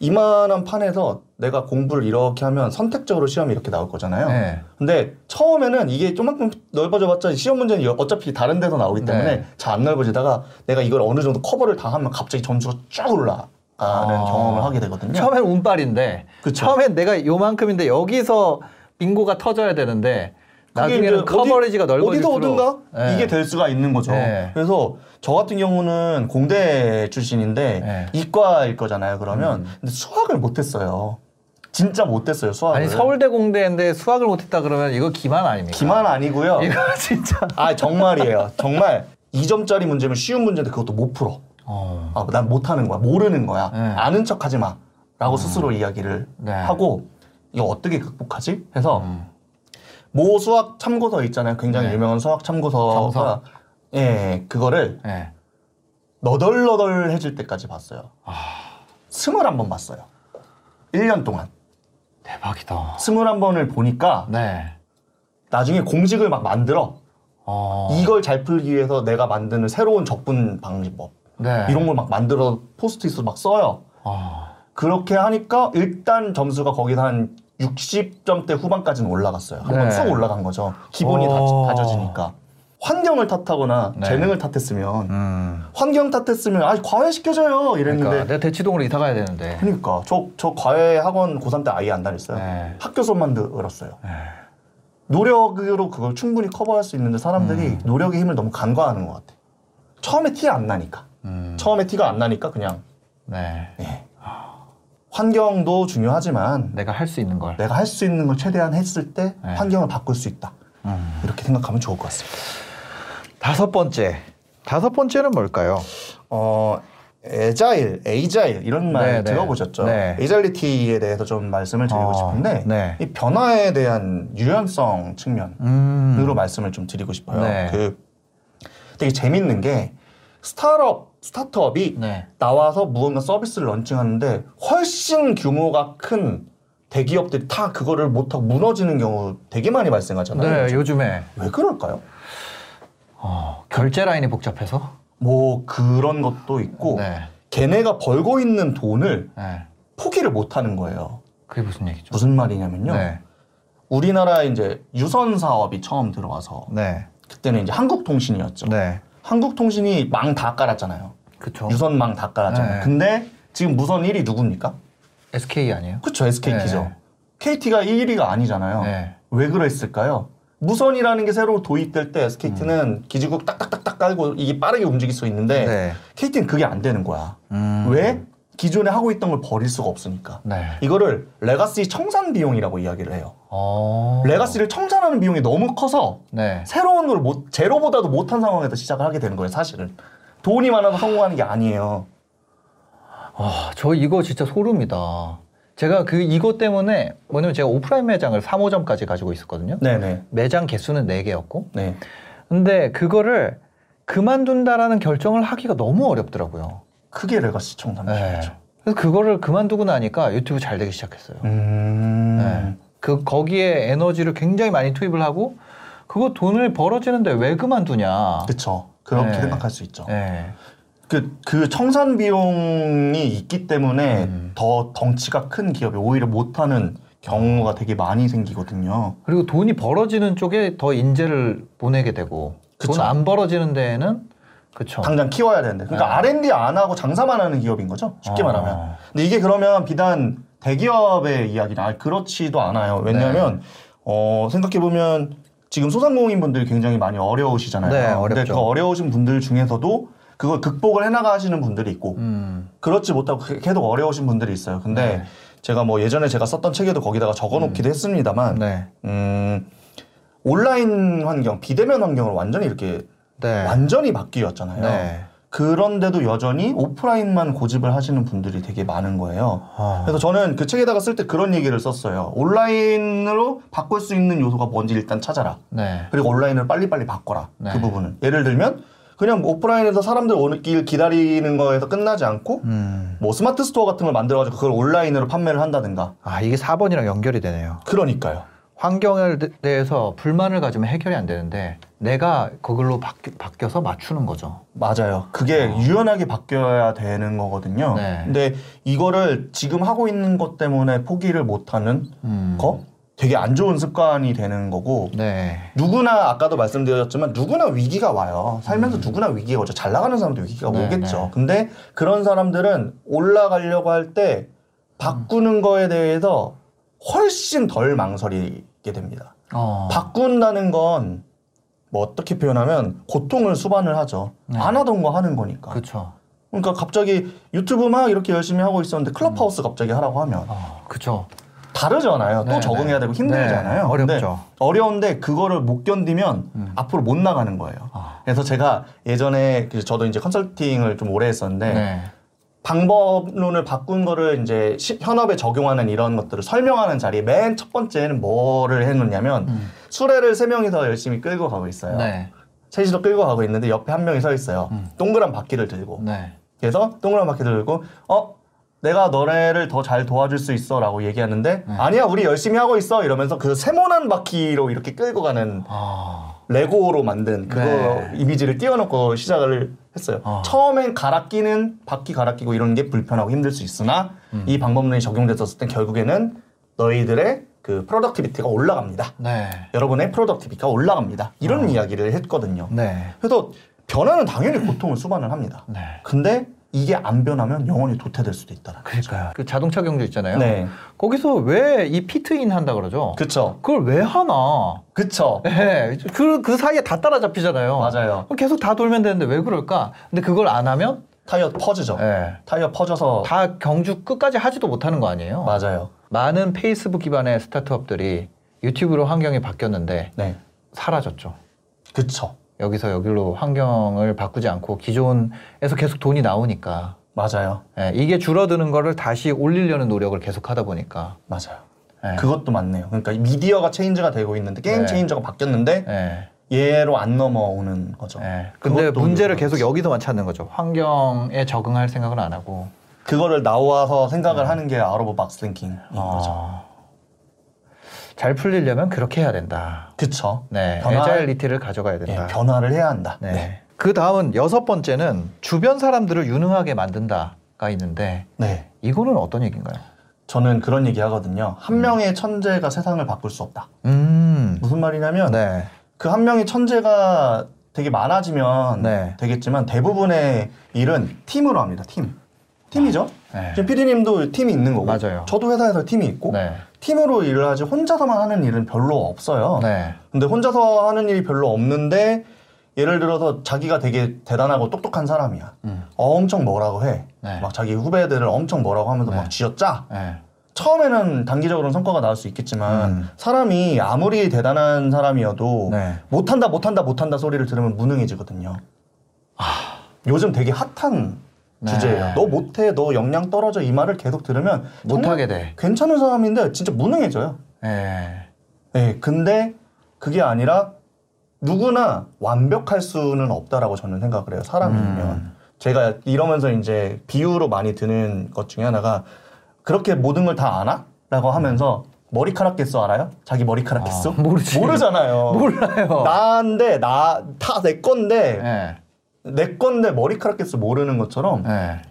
이만한 판에서 내가 공부를 이렇게 하면 선택적으로 시험이 이렇게 나올 거잖아요. 네. 근데 처음에는 이게 조금만 넓어져봤자 시험 문제는 여- 어차피 다른 데서 나오기 때문에 네. 잘안 넓어지다가 내가 이걸 어느 정도 커버를 다 하면 갑자기 점수가 쫙 올라 가는 아. 경험을 하게 되거든요. 처음엔 운빨인데 그쵸. 처음엔 내가 요만큼인데 여기서 빙고가 터져야 되는데 나중에는 커버리지가 어디, 넓어질수록 어디서 오든가 네. 이게 될 수가 있는 거죠. 네. 그래서 저 같은 경우는 공대 출신인데 네. 음. 이과일 거잖아요. 그러면 근데 수학을 못했어요. 진짜 못했어요 수학을. 아니 서울대 공대인데 수학을 못했다 그러면 이거 기만 아닙니까? 기만 아니고요. 이거 진짜. 아 정말이에요. 정말 2점짜리 문제면 쉬운 문제인데 그것도 못 풀어. 어. 아, 난 못하는 거야. 모르는 거야. 네. 아는 척 하지 마. 라고 스스로 이야기를 네. 하고 이거 어떻게 극복하지? 해서 음. 모 수학 참고서 있잖아요. 굉장히 네. 유명한 수학 참고서가. 예, 그거를 예. 너덜너덜해질 때까지 봤어요. 아. 스물한 번 봤어요. 1년 동안. 대박이다. 스물한 번을 보니까 네. 나중에 공식을 막 만들어. 어. 이걸 잘 풀기 위해서 내가 만드는 새로운 적분 방지법. 네. 이런 걸 막 만들어 포스트잇으로 막 써요. 어. 그렇게 하니까 일단 점수가 거기서 한 60점대 후반까지는 올라갔어요. 한번 네. 쑥 올라간 거죠. 기본이 어. 다, 져지니까 환경을 탓하거나 네. 재능을 탓했으면 음. 환경 탓했으면 아 과외시켜줘요 이랬는데 그러니까 내가 대치동으로 이사 가야 되는데. 그러니까 저, 저 과외 학원 고3 때 아예 안 다녔어요. 네. 학교 수업만 들었어요. 네. 노력으로 그걸 충분히 커버할 수 있는데 사람들이 음. 노력의 힘을 너무 간과하는 것 같아. 처음에 티 안 나니까. 음. 처음에 티가 안 나니까 그냥 네. 예. 환경도 중요하지만 내가 할 수 있는 걸. 내가 할 수 있는 걸 최대한 했을 때 네. 환경을 바꿀 수 있다. 음. 이렇게 생각하면 좋을 것 같습니다. 다섯 번째. 다섯 번째는 뭘까요? 어, agile, agile 이런 말 네, 네. 들어보셨죠? 네. agility에 대해서 좀 말씀을 드리고 어, 싶은데 네. 이 변화에 대한 유연성 측면으로 음. 말씀을 좀 드리고 싶어요. 네. 그 되게 재밌는 게 스타트업 스타트업이 네. 나와서 무언가 서비스를 런칭하는데 훨씬 규모가 큰 대기업들이 다 그거를 못하고 무너지는 경우 되게 많이 발생하잖아요. 네, 요즘에 왜 그럴까요? 어, 결제 라인이 복잡해서. 뭐 그런 것도 있고 네. 걔네가 벌고 있는 돈을 네. 포기를 못 하는 거예요. 그게 무슨 얘기죠? 무슨 말이냐면요. 네. 우리나라 이제 유선 사업이 처음 들어와서 네. 그때는 이제 한국통신이었죠. 네. 한국통신이 망 다 깔았잖아요. 그쵸. 유선 망 다 깔았잖아요. 네. 근데 지금 무선 1위 누굽니까? SK 아니에요? 그렇죠. SKT죠. 네. KT가 1위가 아니잖아요. 네. 왜 그랬을까요? 무선이라는 게 새로 도입될 때 SKT는 기지국 딱딱딱딱 깔고 이게 빠르게 움직일 수 있는데 네. KT는 그게 안 되는 거야. 음. 왜? 기존에 하고 있던 걸 버릴 수가 없으니까. 네. 이거를 레가시 청산 비용이라고 이야기를 해요. 어. 레가시를 청산하는 비용이 너무 커서 네. 새로운 걸 못, 제로보다도 못한 상황에서 시작을 하게 되는 거예요, 사실은. 돈이 많아서 성공하는 게 아니에요. 아, 저 이거 진짜 소름이다. 제가 그 이거 때문에 뭐냐면 제가 오프라인 매장을 3호점까지 가지고 있었거든요. 네네. 매장 개수는 4개였고. 네. 근데 그거를 그만둔다라는 결정을 하기가 너무 어렵더라고요. 크게 청산 네. 비용이죠. 그래서 그거를 그만두고 나니까 유튜브 잘 되기 시작했어요. 음. 네. 그 거기에 에너지를 굉장히 많이 투입을 하고 그거 돈을 벌어지는데 왜 그만두냐. 그쵸. 그렇게 네. 생각할 수 있죠. 네. 그, 그 청산 비용이 있기 때문에 음. 더 덩치가 큰 기업이 오히려 못하는 경우가 되게 많이 생기거든요. 그리고 돈이 벌어지는 쪽에 더 인재를 보내게 되고. 돈 안 벌어지는 데에는 그쵸. 당장 키워야 되는데. 그러니까 네. R&D 안 하고 장사만 하는 기업인 거죠. 쉽게 어. 말하면. 근데 이게 그러면 비단 대기업의 이야기나 아니, 그렇지도 않아요. 왜냐하면 네. 어, 생각해 보면 지금 소상공인 분들이 굉장히 많이 어려우시잖아요. 네, 근데 어렵죠. 그 어려우신 분들 중에서도 그걸 극복을 해나가시는 분들이 있고 음. 그렇지 못하고 그- 계속 어려우신 분들이 있어요. 근데 네. 제가 뭐 예전에 제가 썼던 책에도 거기다가 적어놓기도 했습니다만, 네. 음, 온라인 환경, 비대면 환경을 완전히 이렇게 네. 완전히 바뀌었잖아요. 네. 그런데도 여전히 오프라인만 고집을 하시는 분들이 되게 많은 거예요. 아. 그래서 저는 그 책에다가 쓸 때 그런 얘기를 썼어요. 온라인으로 바꿀 수 있는 요소가 뭔지 일단 찾아라. 네. 그리고 온라인을 빨리빨리 바꿔라. 네. 그 부분은. 예를 들면 그냥 오프라인에서 사람들 오는 걸 기다리는 거에서 끝나지 않고 음. 뭐 스마트 스토어 같은 걸 만들어가지고 그걸 온라인으로 판매를 한다든가. 아 이게 4번이랑 연결이 되네요. 그러니까요. 환경에 대- 대해서 불만을 가지면 해결이 안 되는데 내가 그걸로 바뀌, 바뀌어서 맞추는 거죠. 맞아요. 그게 유연하게 바뀌어야 되는 거거든요. 어. 네. 근데 이거를 지금 하고 있는 것 때문에 포기를 못하는 음. 거 되게 안 좋은 습관이 되는 거고 네. 누구나 아까도 말씀드렸지만 누구나 위기가 와요. 살면서 누구나 위기가 오죠. 잘 나가는 사람도 위기가 음. 네, 오겠죠. 네. 근데 그런 사람들은 올라가려고 할 때 바꾸는 거에 대해서 훨씬 덜 망설이게 됩니다. 어. 바꾼다는 건 뭐 어떻게 표현하면 고통을 수반을 하죠. 네. 안 하던 거 하는 거니까. 그쵸. 그러니까 갑자기 유튜브 막 이렇게 열심히 하고 있었는데 클럽하우스 갑자기 하라고 하면 어, 그쵸. 다르잖아요. 또 네, 적응해야 네. 되고 힘들잖아요. 네, 어렵죠. 어려운데 그거를 못 견디면 음. 앞으로 못 나가는 거예요. 아. 그래서 제가 예전에 그 저도 이제 컨설팅을 좀 오래 했었는데 네. 방법론을 바꾼 거를 이제 시- 현업에 적용하는 이런 것들을 설명하는 자리에 맨 첫 번째는 뭐를 해놓냐면 음. 수레를 세 명이서 열심히 끌고 가고 있어요. 네. 셋이서 끌고 가고 있는데 옆에 한 명이 서 있어요. 음. 동그란 바퀴를 들고. 네. 그래서 동그란 바퀴를 들고 어 내가 너네를 더 잘 도와줄 수 있어라고 얘기하는데 네. 아니야 우리 열심히 하고 있어 이러면서 그 세모난 바퀴로 이렇게 끌고 가는 아. 레고로 만든 그거 네. 이미지를 띄워놓고 시작을 했어요. 어. 처음엔 갈아 끼는 바퀴 갈아 끼고 이런 게 불편하고 힘들 수 있으나 음. 이 방법론이 적용됐었을 땐 결국에는 너희들의 그 productivity가 올라갑니다. 네. 여러분의 productivity가 올라갑니다. 이런 어. 이야기를 했거든요. 네. 그래서 변화는 당연히 고통을 수반을 합니다. 네. 근데 이게 안 변하면 영원히 도태될 수도 있다는 거죠. 그러니까요. 그 자동차 경주 있잖아요. 네. 거기서 왜 이 pit in 한다 그러죠? 그쵸. 그걸 왜 하나? 그쵸. 네. 그, 그 사이에 다 따라잡히잖아요. 맞아요. 계속 다 돌면 되는데 왜 그럴까? 근데 그걸 안 하면 타이어 퍼지죠. 네. 타이어 퍼져서. 다 경주 끝까지 하지도 못하는 거 아니에요? 맞아요. 많은 페이스북 기반의 스타트업들이 유튜브로 환경이 바뀌었는데 네. 사라졌죠. 그쵸. 여기서 여기로 환경을 바꾸지 않고 기존에서 계속 돈이 나오니까 맞아요. 예, 이게 줄어드는 거를 다시 올리려는 노력을 계속 하다 보니까 맞아요. 예, 그것도 맞네요. 그러니까 미디어가 change가 되고 있는데 게임 네. changer가 바뀌었는데 예, 얘로 안 넘어오는 거죠. 예. 근데 문제를 그렇지. 계속 여기서만 찾는 거죠. 환경에 적응할 생각은 안 하고. 그거를 나와서 생각을 하는 게 out of box thinking인 거죠. 어, 잘 풀리려면 그렇게 해야 된다. 그쵸. 네, 변화- agility를 가져가야 예, 된다. 변화를 해야 한다. 네. 네. 그 다음은 여섯 번째는 주변 사람들을 유능하게 만든다가 있는데 네. 이거는 어떤 얘기인가요? 저는 그런 얘기 하거든요. 한 명의 천재가 세상을 바꿀 수 없다. 음, 무슨 말이냐면 네, 그 한 명의 천재가 되게 많아지면 네. 되겠지만 대부분의 일은 팀으로 합니다. 팀. 팀이죠. 네. 지금 PD님도 팀이 있는 거고, 맞아요. 저도 회사에서 팀이 있고, 네. 팀으로 일을 하지 혼자서만 하는 일은 별로 없어요. 네. 근데 혼자서 하는 일이 별로 없는데 예를 들어서 자기가 되게 대단하고 똑똑한 사람이야. 음. 엄청 뭐라고 해. 네. 막 자기 후배들을 엄청 뭐라고 하면서 네. 막 쥐어짜. 네. 처음에는 단기적으로는 성과가 나올 수 있겠지만 음. 사람이 아무리 대단한 사람이어도 네. 못한다 못한다 못한다 소리를 들으면 무능해지거든요. 요즘 되게 핫한 네. 주제예요. 너 못해, 너 역량 떨어져 이 말을 계속 들으면 못하게 돼. 괜찮은 사람인데 진짜 무능해져요. 네. 네, 근데 그게 아니라 누구나 완벽할 수는 없다라고 저는 생각을 해요. 사람이면. 음. 제가 이러면서 이제 비유로 많이 드는 것 중에 하나가 그렇게 모든 걸 다 아나? 라고 하면서 머리카락 개수 알아요? 자기 머리카락 개수? 아, 모르지. 모르잖아요. 몰라요. 나인데 나 다 내 건데 네. 내 건데 머리카락 개수 모르는 것처럼 네.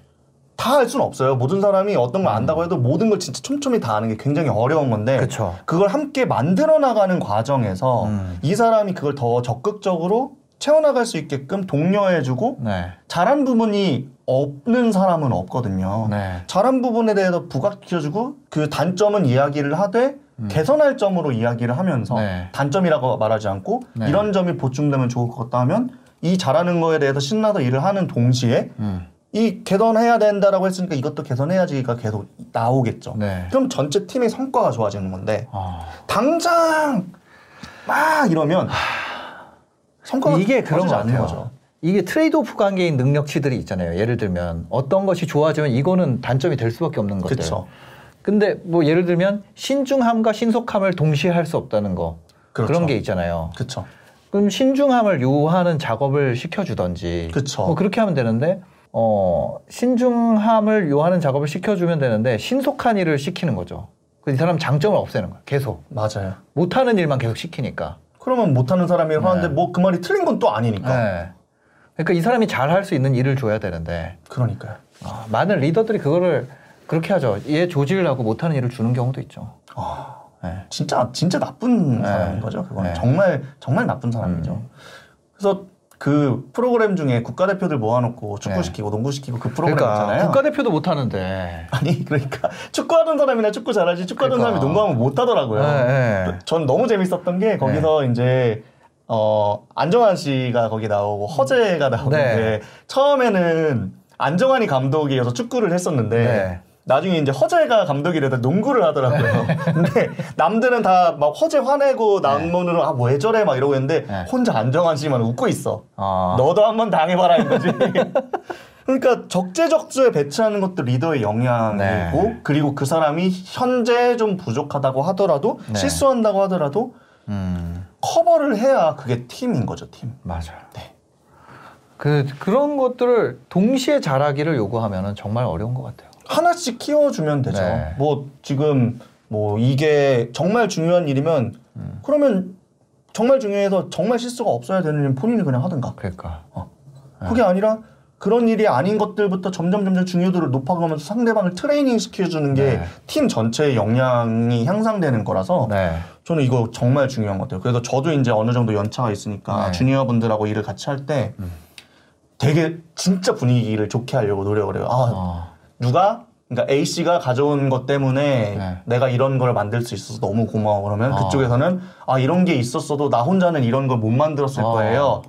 다알 수는 없어요. 모든 사람이 어떤 걸 안다고 해도 모든 걸 진짜 촘촘히 다 아는 게 굉장히 어려운 건데 그쵸. 그걸 함께 만들어 나가는 과정에서 음. 이 사람이 그걸 더 적극적으로 채워나갈 수 있게끔 독려해주고 네. 잘한 부분이 없는 사람은 없거든요. 네. 잘한 부분에 대해서 부각시켜주고 그 단점은 이야기를 하되 개선할 점으로 이야기를 하면서 음. 네. 단점이라고 말하지 않고 네. 이런 점이 보충되면 좋을 것 같다 하면 이 잘하는 거에 대해서 신나서 일을 하는 동시에 음. 이 개선해야 된다라고 했으니까 이것도 개선해야지가 계속 나오겠죠. 네. 그럼 전체 팀의 성과가 좋아지는 건데 어. 당장 막 이러면 성과가 이게 그런 않는 같아요. 거죠. 이게 trade-off 관계인 능력치들이 있잖아요. 예를 들면 어떤 것이 좋아지면 이거는 단점이 될 수밖에 없는 것들. 그렇죠. 근데 뭐 예를 들면 신중함과 신속함을 동시에 할 수 없다는 거그 그렇죠. 런게 있잖아요. 그렇죠. 그럼 신중함을 요하는 작업을 시켜주던지. 그쵸. 뭐 그렇게 하면 되는데 어 신중함을 요하는 작업을 시켜주면 되는데 신속한 일을 시키는 거죠. 그 이 사람 장점을 없애는 거야. 계속 맞아요. 못하는 일만 계속 시키니까. 그러면 못하는 사람이 하는데 네. 뭐 그 말이 틀린 건 또 아니니까. 네. 그러니까 이 사람이 잘 할 수 있는 일을 줘야 되는데 그러니까요. 아, 많은 리더들이 그거를 그렇게 하죠. 얘 하고 못하는 일을 주는 경우도 있죠. 아, 네. 진짜 진짜 나쁜 네. 사람인 거죠. 그거는 네. 정말 정말 나쁜 사람이죠. 음. 그래서 그 프로그램 중에 국가대표들 모아놓고 축구 네. 시키고 농구 시키고 그 프로그램 그러니까 있잖아요. 국가대표도 못하는데. 아니 그러니까 축구하던 사람이나 축구 잘하지 축구하던 그러니까. 사람이 농구하면 못하더라고요. 네, 네. 전 너무 재밌었던 게 거기서 이제 어 안정환 씨가 거기 나오고 허재가 나오는데 네. 처음에는 안정환이 감독이어서 축구를 했었는데 네. 나중에 이제 허재가 감독이 돼서 농구를 하더라고요. 근데 남들은 다 막 허재 화내고 남모는 아왜 저래 막 이러고 있는데 네. 혼자 안정환 씨만 웃고 있어. 아. 너도 한번 당해봐라 이거지. 그러니까 적재적소에 배치하는 것도 리더의 영향이고 네. 그리고 그 사람이 현재 좀 부족하다고 하더라도 네. 실수한다고 하더라도 음, 커버를 해야 그게 팀인 거죠 팀. 맞아요. 네. 그 그런 것들을 동시에 잘하기를 요구하면은 정말 어려운 것 같아요. 하나씩 키워주면 되죠. 네. 뭐 지금 뭐 이게 정말 중요한 일이면 음. 그러면 정말 중요해서 정말 실수가 없어야 되는 일 본인이 그냥 하든가. 그러니까. 그게 아니라 그런 일이 아닌 것들부터 점점 점점 중요도를 높아가면서 상대방을 트레이닝 시켜주는 게 네. 팀 전체의 역량이 향상되는 거라서 네. 저는 이거 정말 중요한 것 같아요. 그래서 저도 이제 어느 정도 연차가 있으니까 네. 주니어 분들하고 일을 같이 할때 음. 되게 진짜 분위기를 좋게 하려고 노력을 해요. 아, 어. 누가 그러니까 A 씨가 가져온 것 때문에 네. 내가 이런 걸 만들 수 있어서 너무 고마워 그러면 어. 그쪽에서는 아 이런 게 있었어도 나 혼자는 이런 걸 못 만들었을 어. 거예요.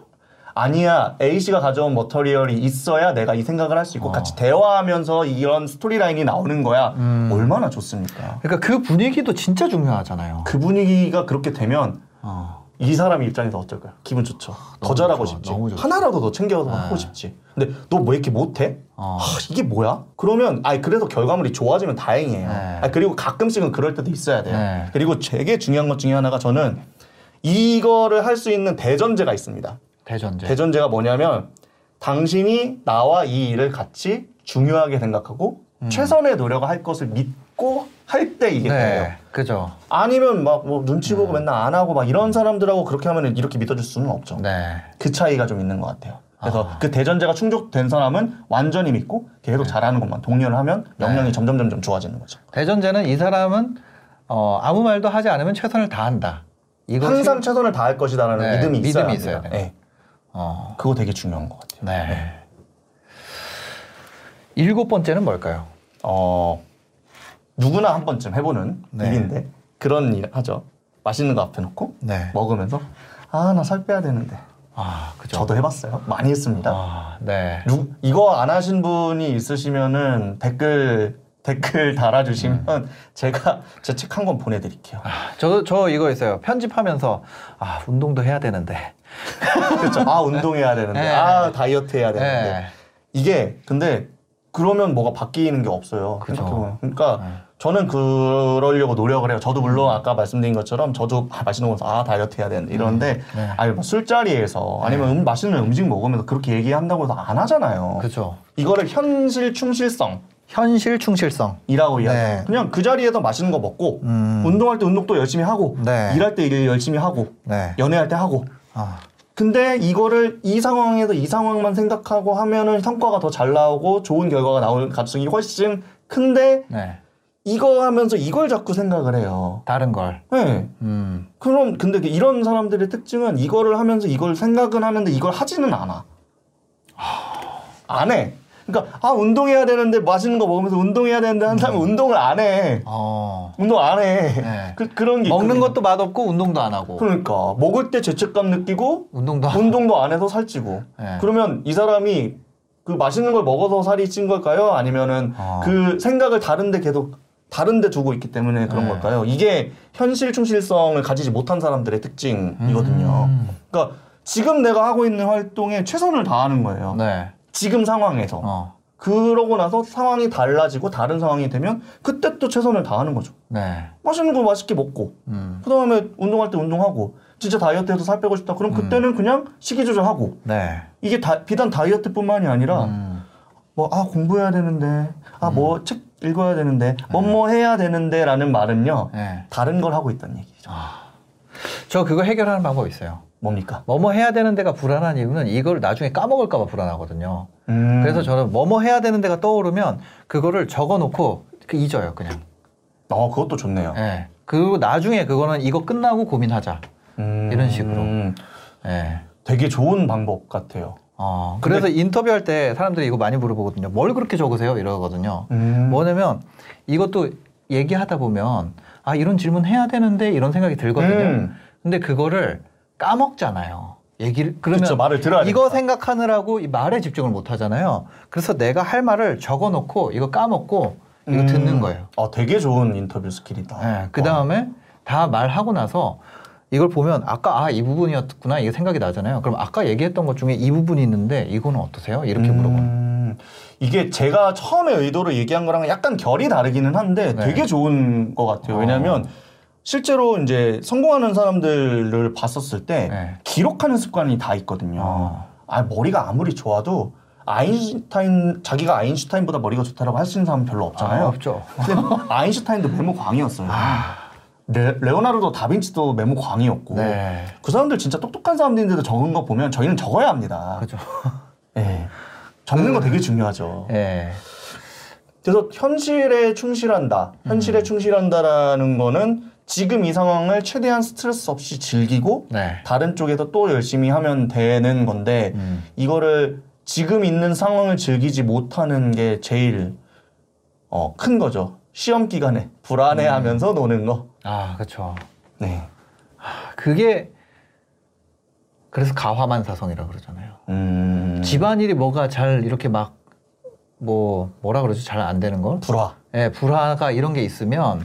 아니야 A 씨가 가져온 머터리얼이 있어야 내가 이 생각을 할 수 있고 어. 같이 대화하면서 이런 스토리라인이 나오는 거야. 음. 얼마나 좋습니까? 그러니까 그 분위기도 진짜 중요하잖아요. 그 분위기가 그렇게 되면 어. 이 사람 입장에서 어떨까요? 기분 좋죠. 더 너무 잘하고 좋아, 싶지. 하나라도 더 챙겨서 네. 하고 싶지. 근데 너 뭐 이렇게 못해? 어. 아, 이게 뭐야? 그러면 아 그래서 결과물이 좋아지면 다행이에요. 네. 아, 그리고 가끔씩은 그럴 때도 있어야 돼요. 네. 그리고 되게 중요한 것 중에 하나가 저는 이거를 할 수 있는 대전제가 있습니다. 대전제. 대전제가 뭐냐면 당신이 나와 이 일을 같이 중요하게 생각하고 최선의 노력을 할 것을 믿 고 할 때 이게 돼요. 네. 그죠. 아니면 막 뭐 눈치 보고 맨날 안 하고 막 이런 사람들하고 그렇게 하면 이렇게 믿어줄 수는 없죠. 네. 그 차이가 좀 있는 것 같아요. 그래서 아. 그 대전제가 충족된 사람은 완전히 믿고 계속 잘하는 것만 독려를 하면 역량이 네. 점점 점점 좋아지는 거죠. 대전제는 이 사람은 어, 아무 말도 하지 않으면 최선을 다한다. 이것이 항상 최선을 다할 것이다라는 네, 믿음이 있어야 믿음이. 있어야 돼요. 네. 어. 그거 되게 중요한 것 같아요. 네. 일곱 번째는 뭘까요? 어 누구나 한 번쯤 해보는 네. 일인데 그런 일 하죠. 맛있는 거 앞에 놓고 네. 먹으면서 아 나 살 빼야 되는데. 아, 그죠. 저도 해봤어요. 많이 했습니다. 아, 네. 누, 이거 안 하신 분이 있으시면은 댓글 댓글 달아주시면 제가 제 책 한 권 보내드릴게요. 아, 저, 저 이거 있어요. 편집하면서, 아, 운동도 해야 되는데. 그렇죠. 아 운동해야 되는데, 네. 아 다이어트 해야 되는데. 네. 이게 근데 그러면 뭐가 바뀌는 게 없어요. 그죠. 생각해보면. 그러니까 네. 저는 그러려고 노력을 해요. 저도 물론 아까 말씀드린 것처럼 저도 아, 맛있는 거 아 다이어트 해야 되는데 이러는데 네. 아니 뭐 술자리에서 아니면 음, 맛있는 음식 먹으면서 그렇게 얘기한다고 해서 안 하잖아요. 그죠. 이거를 현실 충실성이라고 현실 충실성. 이야기해요. 네. 그냥 그 자리에서 맛있는 거 먹고 음. 운동할 때 운동도 열심히 하고 네. 일할 때 일 열심히 하고 네. 연애할 때 하고 아, 근데 이거를 이 상황에서 이 상황만 생각하고 하면은 성과가 더 잘 나오고 좋은 결과가 나올 가능성이 훨씬 큰데 네. 이거 하면서 이걸 자꾸 생각을 해요. 다른 걸. 네. 음. 그럼 근데 그 이런 사람들의 특징은 이거를 하면서 이걸 생각은 하는데 이걸 하지는 않아. 안 해. 그러니까 아 운동해야 되는데 맛있는 거 먹으면서 운동해야 되는데 한 사람은 운동을 안 해. 어. 운동 안 해. 네. 그, 그런 게 먹는 있거든요. 것도 맛없고 운동도 안 하고. 그러니까 먹을 때 죄책감 느끼고 운동도 안 운동도 안 해서 살찌고. 네. 그러면 이 사람이 그 맛있는 걸 먹어서 살이 찐 걸까요? 아니면은 어. 그 생각을 다른데 계속 다른 데 두고 있기 때문에 그런 네. 걸까요? 이게 현실 충실성을 가지지 못한 사람들의 특징이거든요. 음. 그러니까 지금 내가 하고 있는 활동에 최선을 다하는 거예요. 네. 지금 상황에서. 어. 그러고 나서 상황이 달라지고 다른 상황이 되면 그때 또 최선을 다하는 거죠. 네. 맛있는 거 맛있게 먹고 음. 그 다음에 운동할 때 운동하고 진짜 다이어트 해서 살 빼고 싶다. 그럼 그때는 그냥 식이 조절하고 네. 이게 다, 비단 다이어트뿐만이 아니라 음. 뭐 아 공부해야 되는데 아 뭐 책 읽어야 되는데 뭐 뭐 해야 되는데 라는 말은요 네. 다른 걸 하고 있다는 얘기죠. 저 그거 해결하는 방법이 있어요. 뭡니까? 뭐뭐 해야 되는 데가 불안한 이유는 이걸 나중에 까먹을까봐 불안하거든요. 음, 그래서 저는 뭐뭐 해야 되는 데가 떠오르면 그거를 적어놓고 그 잊어요, 그냥. 어 그것도 좋네요. 예. 그리고 나중에 그거는 이거 끝나고 고민하자. 음, 이런 식으로. 음, 예. 되게 좋은 방법 같아요. 어, 그래서 인터뷰할 때 사람들이 이거 많이 물어보거든요. 뭘 그렇게 적으세요? 이러거든요. 음, 뭐냐면 이것도 얘기하다 보면 아, 이런 질문 해야 되는데 이런 생각이 들거든요. 음. 근데 그거를 까먹잖아요. 얘기를 그러면 그쵸, 말을 들어야 이거 되니까. 생각하느라고 이 말에 집중을 못 하잖아요. 그래서 내가 할 말을 적어 놓고 이거 까먹고 이거 음, 듣는 거예요. 어 되게 좋은 인터뷰 skill이다. 예, 그 다음에 다 말하고 나서 이걸 보면 아까 아 이 부분이었구나 이게 생각이 나잖아요. 그럼 아까 얘기했던 것 중에 이 부분이 있는데 이거는 어떠세요? 이렇게 물어보는. 음, 이게 제가 처음에 의도로 얘기한 거랑 약간 결이 다르기는 한데 네. 되게 좋은 것 같아요. 어. 왜냐하면 실제로 이제 성공하는 사람들을 봤었을 때 네. 기록하는 습관이 다 있거든요. 어. 아 머리가 아무리 좋아도 아인슈타인 자기가 아인슈타인보다 머리가 좋다라고 할 수 있는 사람은 별로 없잖아요. 아, 없죠. 근데 아인슈타인도 메모 광이었어요. 레, 레 오나르도 다빈치도 메모 광이었고 네. 그 사람들 진짜 똑똑한 사람들인데도 적은 거 보면 저희는 적어야 합니다. 그죠. 예. 적는 거 되게 중요하죠. 예. 그래서 현실에 충실한다. 현실에 충실한다라는 거는 지금 이 상황을 최대한 스트레스 없이 즐기고 네. 다른 쪽에서 또 열심히 하면 되는 건데 음. 이거를 지금 있는 상황을 즐기지 못하는 게 제일 어, 큰 거죠. 시험 기간에 불안해하면서 노는 거. 아, 그렇죠. 네. 그게 그래서 가화만사성이라고 그러잖아요. 음. 집안일이 뭐가 잘 이렇게 막 뭐 뭐라 그러죠? 잘 안 되는 걸? 불화. 예, 불화가 이런 게 있으면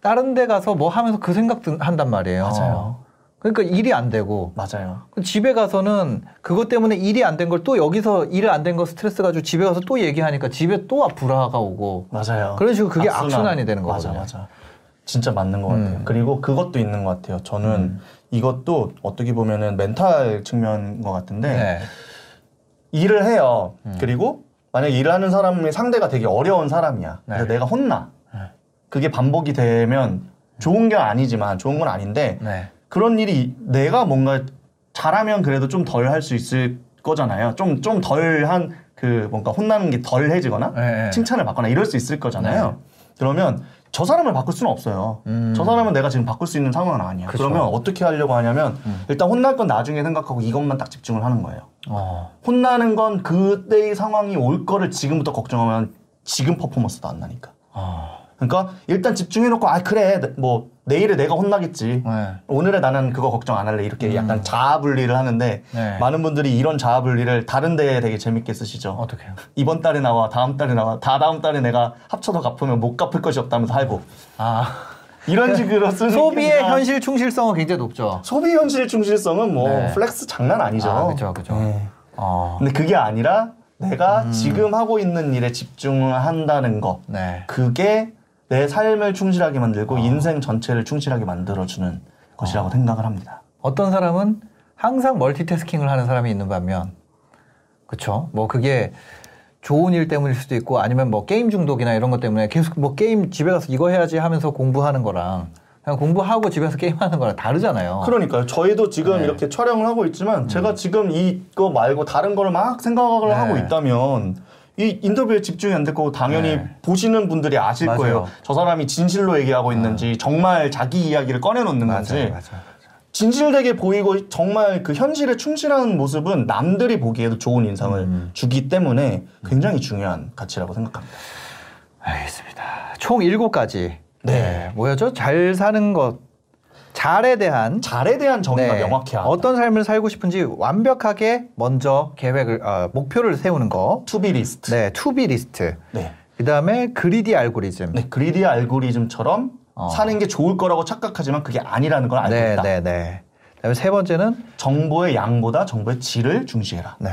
다른 데 가서 뭐 하면서 그 생각 든- 한단 말이에요. 맞아요. 그러니까 일이 안 되고 맞아요. 그 집에 가서는 그것 때문에 일이 안 된 걸 또 여기서 일 안 된 거 스트레스 가지고 집에 가서 또 얘기하니까 집에 또 불화가 오고 맞아요. 그런 식으로 그게 악순환. 악순환이 되는 맞아, 거거든요. 맞아. 진짜 맞는 것 같아요. 음. 그리고 그것도 있는 것 같아요. 저는 음. 이것도 어떻게 보면은 멘탈 측면인 것 같은데 네. 일을 해요. 음. 그리고 만약 일을 하는 사람의 상대가 되게 어려운 사람이야. 그래서 네. 내가 혼나. 네. 그게 반복이 되면 좋은 게 아니지만 좋은 건 아닌데 네. 그런 일이 내가 뭔가 잘하면 그래도 좀 덜 할 수 있을 거잖아요. 좀 좀 덜한 그 뭔가 혼나는 게 덜해지거나 네, 네. 칭찬을 받거나 이럴 수 있을 거잖아요. 그러면 저 사람을 바꿀 수는 없어요. 음. 저 사람은 내가 지금 바꿀 수 있는 상황은 아니야. 그쵸. 음. 그러면 어떻게 하려고 하냐면 일단 혼날 건 나중에 생각하고 이것만 딱 집중을 하는 거예요. 어. 혼나는 건 그때의 상황이 올 거를 지금부터 걱정하면 지금 퍼포먼스도 안 나니까. 어. 그러니까 일단 집중해놓고 아 그래 뭐 내일에 내가 혼나겠지. 네. 오늘에 나는 그거 걱정 안 할래 이렇게 약간 자아 분리를 하는데 네. 많은 분들이 이런 자아 분리를 다른 데에 되게 재밌게 쓰시죠. 어떻게요? 이번 달에 나와 다음 달에 나와 다 다음 달에 내가 합쳐서 갚으면 못 갚을 것이 없다면서 할부 아 이런 식으로 쓰는 소비의 현실 충실성은 굉장히 높죠. 소비 현실 충실성은 뭐 네. flex 장난 아니죠. 아, 그죠, 그죠. 네. 어. 근데 그게 아니라 내가 음. 지금 하고 있는 일에 집중을 한다는 거 네. 그게 내 삶을 충실하게 어. 만들고 인생 전체를 충실하게 만들어주는 것이라고 생각을 합니다. 어떤 사람은 항상 멀티태스킹을 하는 사람이 있는 반면, 그쵸? 뭐 그게 좋은 일 때문일 수도 있고 아니면 뭐 게임 중독이나 이런 것 때문에 계속 뭐 게임 집에 가서 이거 해야지 하면서 공부하는 거랑 그냥 공부하고 집에서 게임하는 거랑 다르잖아요. 그러니까요. 저희도 지금 네. 이렇게 촬영을 하고 있지만 제가 지금 이거 말고 다른 거를 막 생각을 네. 하고 있다면 이 인터뷰에 집중이 안 될 거고 당연히 네. 보시는 분들이 아실 맞아요. 거예요. 저 사람이 진실로 얘기하고 있는지 정말 자기 이야기를 꺼내놓는 맞아요, 건지 맞아요. 진실되게 보이고 정말 그 현실에 충실한 모습은 남들이 보기에도 좋은 인상을 음. 주기 때문에 굉장히 중요한 가치라고 생각합니다. 알겠습니다. 총 일곱 가지. 네. 뭐였죠? 잘 사는 것, 잘에 대한 잘에 대한 정의가 네. 명확해야 한다. 어떤 삶을 살고 싶은지 완벽하게 먼저 계획을 어, 목표를 세우는 거. to-be list. 네, to-be list. 네. 그다음에 greedy 알고리즘. 네, greedy 알고리즘처럼 어. 사는 게 좋을 거라고 착각하지만 그게 아니라는 걸 알고 네, 있다. 네, 네. 그다음에 세 번째는 정보의 양보다 정보의 질을 중시해라. 네.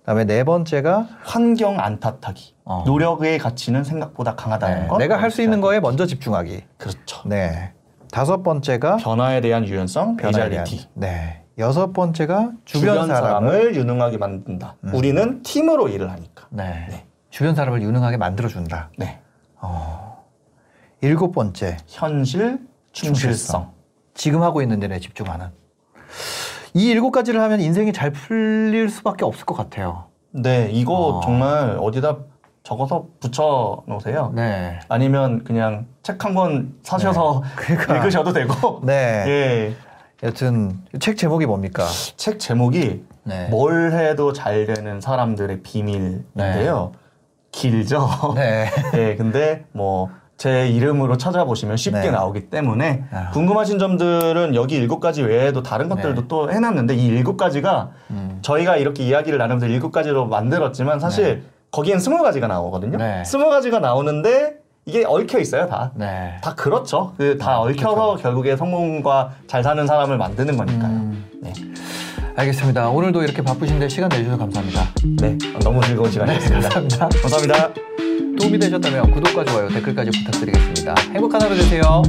그다음에 네 번째가 환경 안 탓하기. 어. 노력의 가치는 생각보다 강하다는 네, 것. 내가 할 수 있는 거에 먼저 집중하기. 그렇죠. 네. 다섯 번째가 변화에 대한 유연성, 베이자리티. 네. 여섯 번째가 주변, 사람을 유능하게 만든다. 우리는 팀으로 일을 하니까. 네. 네. 주변 사람을 유능하게 만들어 준다. 네. 일곱 번째 현실, 충실성. 지금 하고 있는 일에 집중하는. 이 일곱 가지를 하면 인생이 잘 풀릴 수밖에 없을 것 같아요. 네, 이거 어. 정말 어디다 적어서 붙여 놓으세요. 네. 아니면 그냥 책 한 권 사셔서 그러니까. 읽으셔도 되고. 네. 예. 여튼 책 제목이 뭡니까? 책 제목이 네. 뭘 해도 잘 되는 사람들의 비밀인데요. 길죠. 네. 예, 근데 뭐 제 이름으로 찾아보시면 쉽게 네. 나오기 때문에 아. 궁금하신 점들은 여기 일곱 가지 외에도 다른 것들도 네. 또 해놨는데 이 일곱 가지가 음. 저희가 이렇게 이야기를 나누면서 일곱 가지로 만들었지만 사실 거기엔 스무 가지가 나오거든요. 네. 스무 가지가 나오는데 이게 얽혀 있어요, 다. 네. 다 그렇죠. 그 다 얽혀서 결국에 성공과 잘 사는 사람을 만드는 거니까요. 음. 네. 알겠습니다. 오늘도 이렇게 바쁘신데 시간 내주셔서 감사합니다. 네. 너무 즐거운 시간이었습니다. 감사합니다. 감사합니다. 도움이 되셨다면 구독과 좋아요, 댓글까지 부탁드리겠습니다. 행복한 하루 되세요.